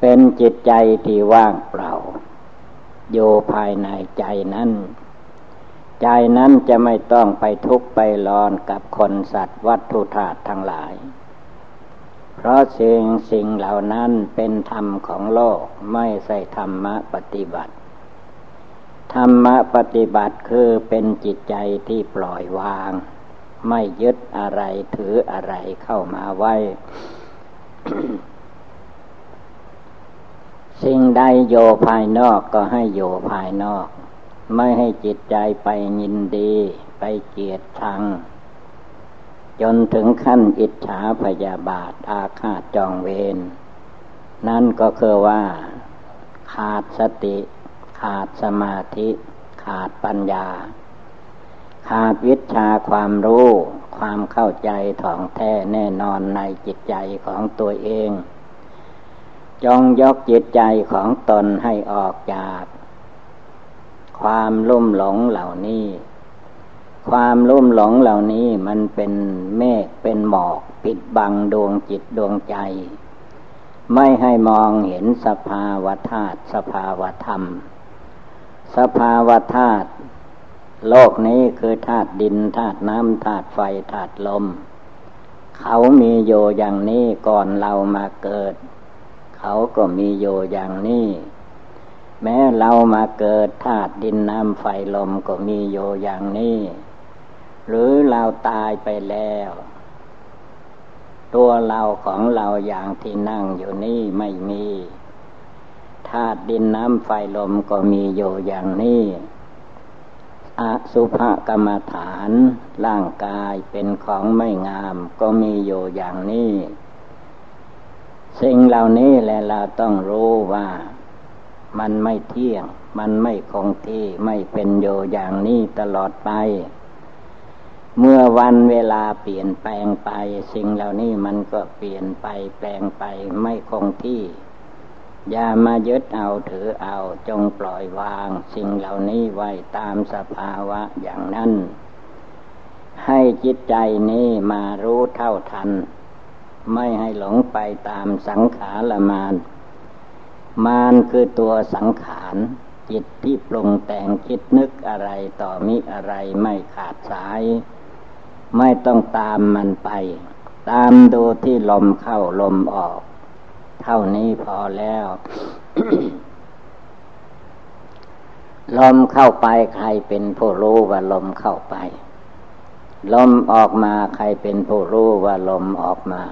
เป็นจิตใจที่ว่างเปล่า โยภายในใจนั้น ใจนั้นจะไม่ต้องไปทุกข์ไปร้อนกับคนสัตว์วัตถุธาตุทั้งหลาย เพราะสิ่งสิ่งเหล่านั้นเป็นธรรมของโลกไม่ใช่ธรรมะปฏิบัติ ธรรมะปฏิบัติคือเป็นจิตใจที่ปล่อยวาง ไม่ยึดอะไรถืออะไรเข้ามาไว้ สิ่งใดโยภายนอกก็ให้โยภายนอก ไม่ให้จิตใจไปยินดี ไปเกียดชัง จนถึงขั้นอิจฉาพยาบาทอาฆาตจองเวรนั่นก็คือว่า ขาดสติ ขาดสมาธิ ขาดปัญญา ขาดวิชาความรู้ ความเข้าใจถ่องแท้แน่นอนในจิตใจของตัวเอง จงยกจิตใจของตนให้ออกจาก ความลุ่มหลงเหล่านี้ ความลุ่มหลงเหล่านี้มันเป็นเมฆเป็นหมอกปิดบังดวงจิตดวงใจ ไม่ให้มองเห็นสภาวธาตุสภาวธรรม สภาวธาตุโลกนี้คือธาตุดินธาตุน้ำธาตุไฟธาตุลม เขามีโยอย่างนี้ก่อนเรามาเกิด เขาก็มีอยู่อย่างนี้ แม้เรามาเกิดธาตุดินน้ำไฟลมก็มีอยู่อย่างนี้ หรือเราตายไปแล้ว ตัวเราของเราอย่างที่นั่งอยู่นี่ไม่มีธาตุดินน้ำไฟลมก็มีอยู่อย่างนี้อสุภกรรมฐาน ร่างกายเป็นของไม่งามก็มีอยู่อย่างนี้ สิ่งเหล่านี้แหละเราต้องรู้ว่า มันไม่เที่ยง มันไม่คงที่ไม่เป็นโยอย่างนี้ตลอดไป เมื่อวันเวลาเปลี่ยนแปลงไป สิ่งเหล่านี้มันก็เปลี่ยนไปแปลงไปไม่คงที่ อย่ามายึดเอาถือเอาจงปล่อยวาง สิ่งเหล่านี้ไว้ตามสภาวะอย่างนั้น ให้จิตใจนี้มารู้เท่าทัน ไม่ให้หลงไปตามสังขารมาน มานคือตัวสังขารจิตที่ปรุงแต่งคิดนึกอะไรต่อมิอะไรไม่ขาดสาย ไม่ต้องตามมันไป ตามดูที่ลมเข้าลมออก เท่านี้พอแล้ว ลมเข้าไปใครเป็นผู้รู้ว่าลมเข้าไป ลมออกมาใครเป็นผู้รู้ว่าลมออกมา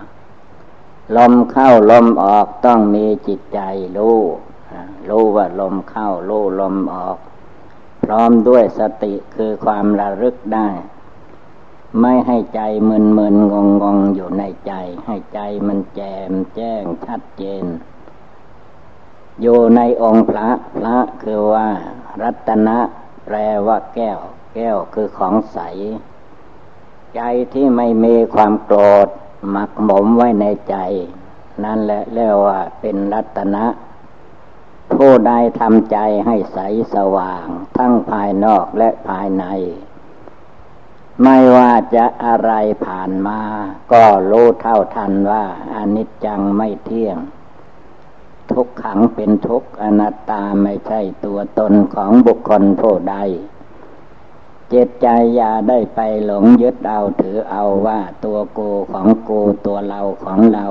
ลมเข้าลมออกต้องมีจิตใจรู้รู้ว่าลมเข้ารู้ลมออก พร้อมด้วยสติคือความระลึกได้ ไม่ให้ใจมึนมึนงงงงอยู่ในใจ ให้ใจมันแจมแจ้งชัดเจน อยู่ในองค์พระพระคือว่า รัตนะแปลว่าแก้ว แก้วคือของใส ใจที่ไม่มีความโกรธ หมักหมมไว้ในใจ นั่นแหละเรียกว่าเป็นรัตนะ ผู้ใดทำใจให้ใสสว่าง ทั้งภายนอกและภายใน ไม่ว่าจะอะไรผ่านมา ก็รู้เท่าทันว่าอนิจจังไม่เที่ยง ทุกขังเป็นทุกอนัตตาไม่ใช่ตัวตนของบุคคลผู้ใด จิตใจอย่าได้ไปหลงยึดเอาถือเอาว่าตัวกูของกูตัวเราของเรา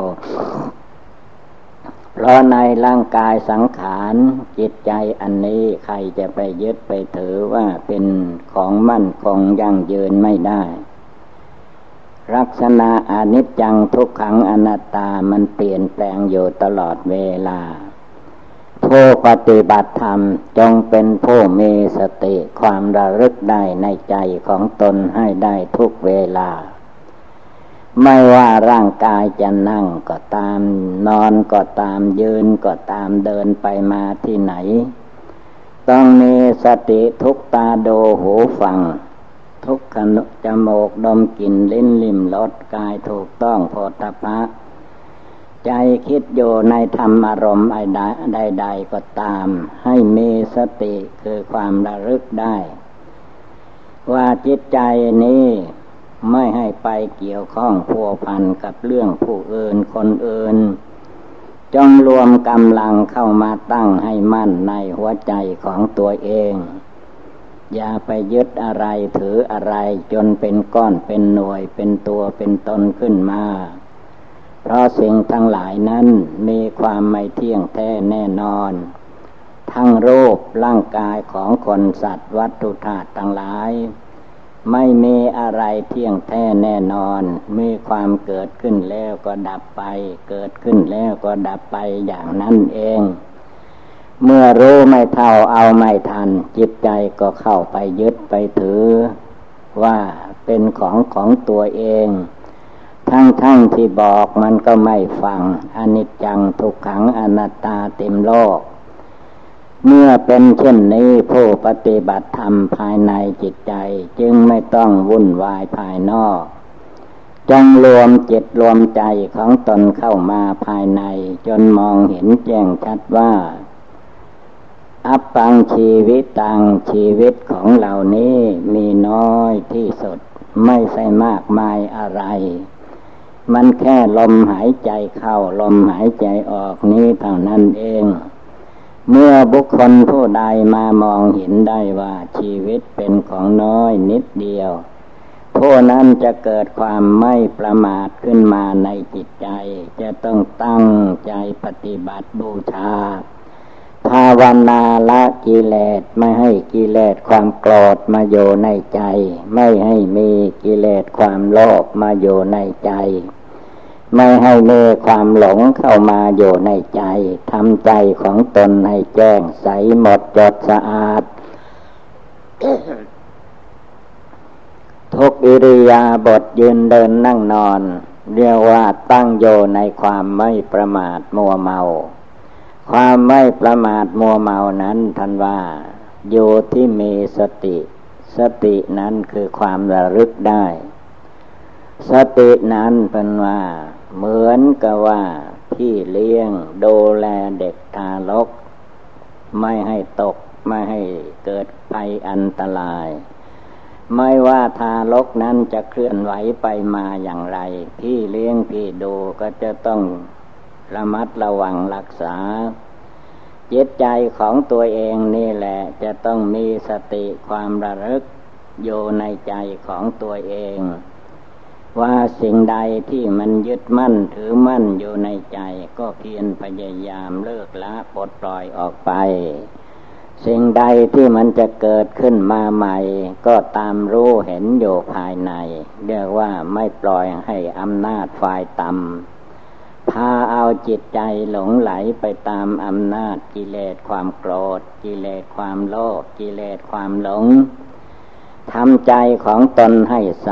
เพราะในร่างกายสังขารจิตใจอันนี้ใครจะไปยึดไปถือว่าเป็นของมั่นคงยั่งยืนไม่ได้ ลักษณะอนิจจังทุกขังอนัตตามันเปลี่ยนแปลงอยู่ตลอดเวลา ผู้ปฏิบัติธรรมจงเป็นผู้มีสติความระลึกได้ในใจของตนให้ได้ทุกเวลา ไม่ว่าร่างกายจะนั่งก็ตาม นอนก็ตามยืนก็ตามเดินไปมาที่ไหน ต้องมีสติทุกตาโดหูฟัง ทุกขณจมูกดมกลิ่นลิ้นลิมรสกายถูกต้องโพธพะ ใจคิดอยู่ในธรรมอารมณ์ใดๆก็ตาม ให้มีสติคือความระลึกได้ ว่าจิตใจนี้ไม่ให้ไปเกี่ยวข้องพัวพันกับเรื่องผู้อื่นคนอื่น จงรวมกำลังเข้ามาตั้งให้มั่นในหัวใจของตัวเอง อย่าไปยึดอะไรถืออะไรจนเป็นก้อนเป็นหน่วยเป็นตัวเป็นตนขึ้นมา เพราะสิ่งทั้งหลายนั้นมีความไม่เที่ยงแท้แน่นอน ทั้งรูปร่างกายของคนสัตว์วัตถุธาตุทั้งหลาย ไม่มีอะไรเที่ยงแท้แน่นอน มีความเกิดขึ้นแล้วก็ดับไป เกิดขึ้นแล้วก็ดับไปอย่างนั้นเองเมื่อรู้ไม่เท่าเอาไม่ทัน จิตใจก็เข้าไปยึดไปถือ ว่าเป็นของของตัวเอง ทั้งๆทที่บอกมันก็ไม่ฟัง อนิจจังทุกขังอนัตตาเต็มโลก เมื่อเป็นเช่นนี้ผู้ปฏิบัติธรรมภายในจิตใจ จึงไม่ต้องวุ่นวายภายนอกจงรวมจิตรวมใจของตนเข้ามาภายใน จนมองเห็นแจ้งชัดว่า อัปปังชีวิตตังชีวิตของเหล่านี้มีน้อยที่สุด ไม่ใช่มากมายอะไร มันแค่ลมหายใจเข้า ลมหายใจออกนี้เท่านั้นเอง เมื่อบุคคลผู้ใดมามองเห็นได้ว่าชีวิตเป็นของน้อยนิดเดียว ผู้นั้นจะเกิดความไม่ประมาทขึ้นมาในจิตใจ จะต้องตั้งใจปฏิบัติบูชาภาวนาละกิเลสไม่ให้กิเลสความโกรธมาอยู่ในใจ ไม่ให้มีกิเลสความโลภมาอยู่ในใจ ไม่ให้มีความหลงเข้ามาอยู่ในใจทำใจของตนให้แจ้งใสหมดจดสะอาด ทุกอิริยาบถยืนเดินนั่งนอน เรียกว่าตั้งโยในความไม่ประมาทมัวเมา ความไม่ประมาทมัวเมานั้นทันว่าอยู่ที่มีสติ สตินั้นคือความระลึกได้ สตินั้นเป็นว่า เหมือนกับว่าพี่เลี้ยงดูแลเด็กทารก ไม่ให้ตกไม่ให้เกิดภัยอันตราย ไม่ว่าทารกนั้นจะเคลื่อนไหวไปมาอย่างไร พี่เลี้ยงพี่ดูก็จะต้องระมัดระวังรักษาจิตใจของตัวเองนี่แหละจะต้องมีสติความระลึกอยู่ในใจของตัวเอง ว่าสิ่งใดที่มันยึดมั่นถือมั่นอยู่ในใจ ก็เพียรพยายามเลิกละปลดปล่อยออกไป สิ่งใดที่มันจะเกิดขึ้นมาใหม่ ก็ตามรู้เห็นอยู่ภายใน เรียกว่าไม่ปล่อยให้อำนาจฝ่ายต่ำพาเอาจิตใจหลงไหลไปตามอำนาจกิเลสความโกรธ กิเลสความโลภกิเลสความหลง ทำใจของตนให้ใส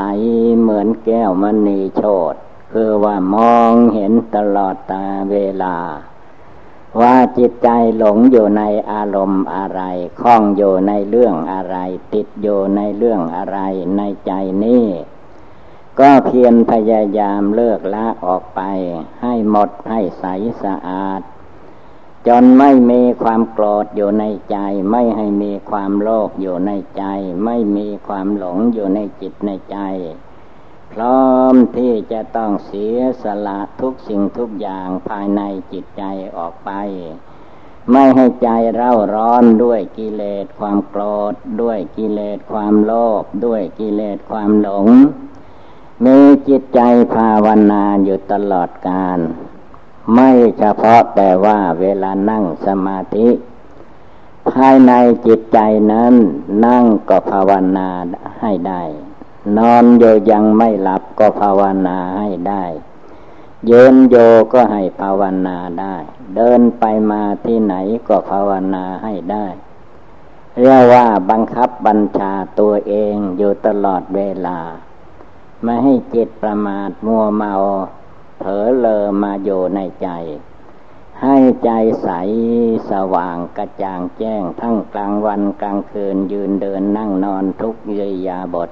เหมือนแก้วมณีโชดคือว่ามองเห็นตลอดตาเวลา ว่าจิตใจหลงอยู่ในอารมณ์อะไรคล้องอยู่ในเรื่องอะไร ติดอยู่ในเรื่องอะไรในใจนี้ก็เพียรพยายามเลิกละออกไป ให้หมดให้ใสสะอาด จนไม่มีความโกรธอยู่ในใจ ไม่ให้มีความโลภอยู่ในใจ ไม่มีความหลงอยู่ในจิตในใจ พร้อมที่จะต้องเสียสละทุกสิ่งทุกอย่างภายในจิตใจออกไป ไม่ให้ใจเร่าร้อนด้วยกิเลสความโกรธ ด้วยกิเลสความโลภด้วยกิเลสความหลงมีจิตใจภาวนาอยู่ตลอดกาล ไม่เฉพาะแต่ว่าเวลานั่งสมาธิ ภายในจิตใจนั้น นั่งก็ภาวนาให้ได้ นอนโยยังไม่หลับก็ภาวนาให้ได้เยินโยก็ให้ภาวนาได้ เดินไปมาที่ไหนก็ภาวนาให้ได้ เรียกว่าบังคับบัญชาตัวเองอยู่ตลอดเวลา ไม่ให้จิตประมาทมัวเมา ผลอเลอมาอยู่ในใจ ให้ใจใสสว่างกระจ่างแจ้งทั้งกลางวันกลางคืนยืนเดินนั่งนอนทุกยียาบท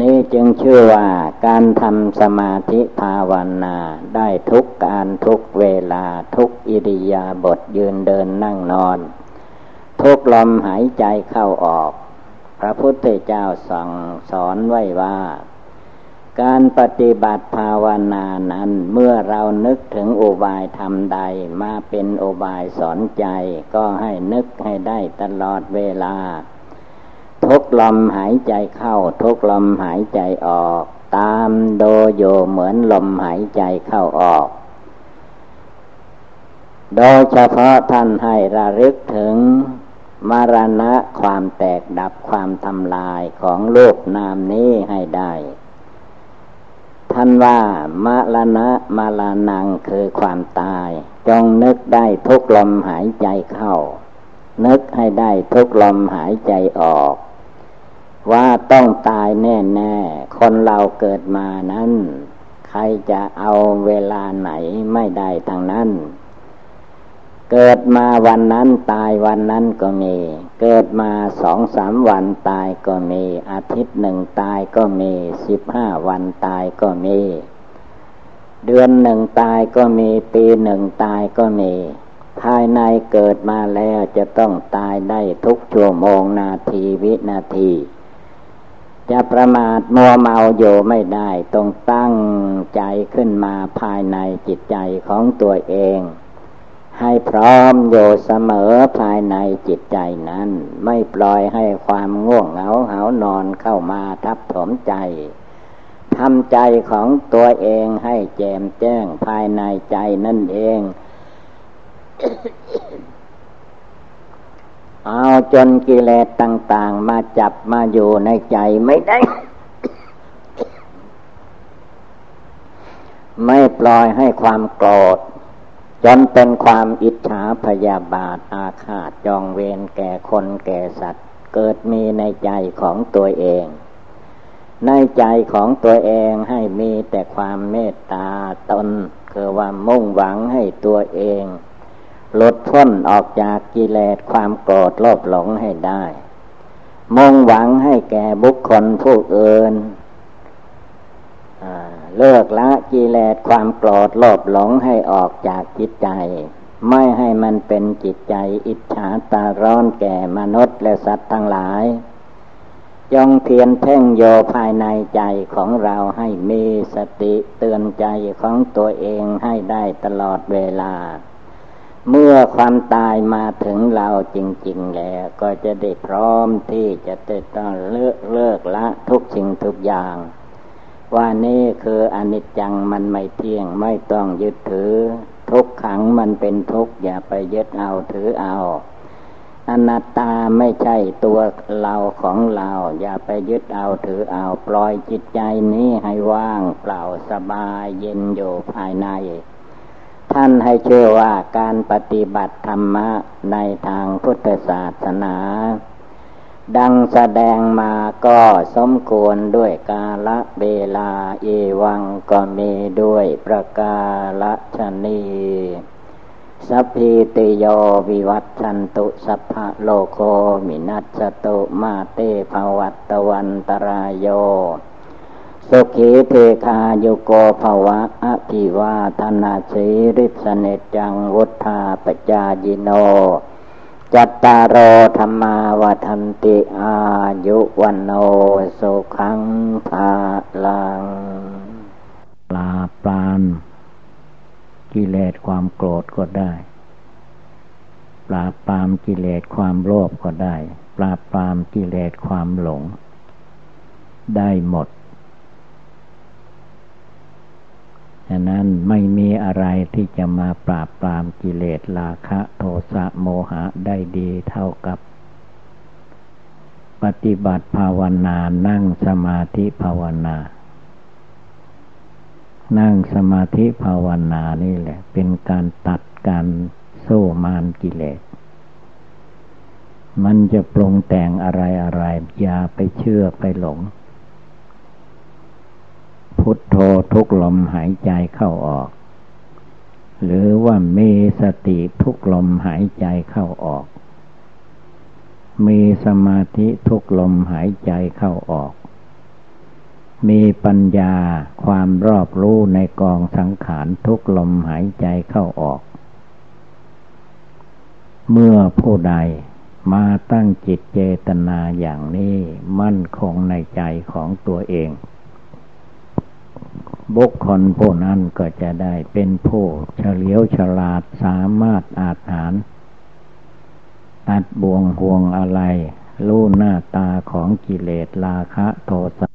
นี่จึงชื่อว่าการทำสมาธิภาวนาได้ทุกการทุกเวลาทุกอิริยาบถยืนเดินนั่งนอน ทุกลมหายใจเข้าออกพระพุทธเจ้าสั่งสอนไว้ว่า การปฏิบัติภาวนานั้น เมื่อเรานึกถึงอบายธรรมใดมาเป็นอบายสอนใจ ก็ให้นึกให้ได้ตลอดเวลา ทุกลมหายใจเข้า ทุกลมหายใจออก ตามโดโยเหมือนลมหายใจเข้าออก โดยเฉพาะท่านให้ระลึกถึงมรณะความแตกดับความทำลายของโลกนามนี้ให้ได้ ท่านว่ามรณะมรณังคือความตาย จงนึกได้ทุกลมหายใจเข้า นึกให้ได้ทุกลมหายใจออก ว่าต้องตายแน่ๆ คนเราเกิดมานั้น ใครจะเอาเวลาไหนไม่ได้ทางนั้น เกิดมาวันนั้นตายวันนั้นก็มี เกิดมาสองสามวันตายก็มี อาทิตย์หนึ่งตายก็มีสิบห้าวันตายก็มี เดือนหนึ่งตายก็มี ปีหนึ่งตายก็มี ภายในเกิดมาแล้วจะต้องตายได้ทุกชั่วโมงนาทีวินาที จะประมาทมัวเมาโยไม่ได้ต้องตั้งใจขึ้นมาภายในจิตใจของตัวเอง ให้พร้อมโยเสมอภายในจิตใจนั้น ไม่ปล่อยให้ความง่วงเหงาเหานอนเข้ามาทับถมใจทำใจของตัวเองให้แจ่มแจ้งภายในใจนั่นเอง เอาจนกิเลสต่าง ๆ มาจับมาอยู่ในใจไม่ได้ ไม่ปล่อยให้ความโกรธ จนเป็นความอิจฉาพยาบาทอาฆาตจองเวรแก่คนแก่สัตว์ เกิดมีในใจของตัวเอง ในใจของตัวเองให้มีแต่ความเมตตาตน คือว่ามุ่งหวังให้ตัวเองลดพ้นออกจากกิเลสความโกรธโลภหลงให้ได้ มุ่งหวังให้แก่บุคคลผู้อื่น เลิกละกิเลสความโกรธโลภหลงให้ออกจากจิตใจ ไม่ให้มันเป็นจิตใจอิจฉาตาร้อนแก่มนุษย์และสัตว์ทั้งหลาย จงเพียรเพ่งโยภายในใจของเราให้มีสติเตือนใจของตัวเองให้ได้ตลอดเวลา เมื่อความตายมาถึงเราจริง ๆ แล้วก็จะได้พร้อมที่จะต้องเลิกเลิกละทุกสิ่งทุกอย่าง ว่านี่คืออนิจจังมันไม่เที่ยงไม่ต้องยึดถือ ทุกขังมันเป็นทุกข์อย่าไปยึดเอาถือเอา อนัตตาไม่ใช่ตัวเราของเรา อย่าไปยึดเอาถือเอา ปล่อยจิตใจนี้ให้ว่างเปล่าสบายเย็นอยู่ภายใน ท่านให้เชื่อว่าการปฏิบัติธรรมะในทางพุทธศาสนา ดังแสดงมาก็สมควรด้วยกาละเวลาเอวังก็มีด้วยประกาละชนีสัพพิติโยวิวัตชันตุสัพพะโลโคมินัสตุมาเตภวัตวันตรายโย สุขีเทคาโยโกภวะอภิวาธนาสีริสเนจังวุธาปจายิโน จัตตารโอธรรมาวทันติอายุวันโนสุขังภาลังปลาปรานกิเลสความโกรธก็ได้ ปราบปรามกิเลสความโลภก็ได้ ปราบปรามกิเลสความหลง ได้หมดะนั้นไม่มีอะไรที่จะมาปราบปรามกิเลสราคะโทสะโมหะได้ดีเท่ากับ ปฏิบัติภาวนานั่งสมาธิภาวนา นั่งสมาธิภาวนานี่แหละ เป็นการตัดการโซ่มานกิเลส มันจะปรุงแต่งอะไรอะไรอย่าไปเชื่อไปหลง พุทโธทุกลมหายใจเข้าออก หรือว่ามีสติทุกลมหายใจเข้าออก มีสมาธิทุกลมหายใจเข้าออก มีปัญญาความรอบรู้ในกองสังขารทุกลมหายใจเข้าออก เมื่อผู้ใดมาตั้งจิตเจตนาอย่างนี้มั่นคงในใจของตัวเอง บุคคลผู้นั้นก็จะได้เป็นผู้เฉลียวฉลาดสามารถอาถานตัดบ่วงห่วงอะไรรู้หน้าตาของกิเลสราคะโทสะ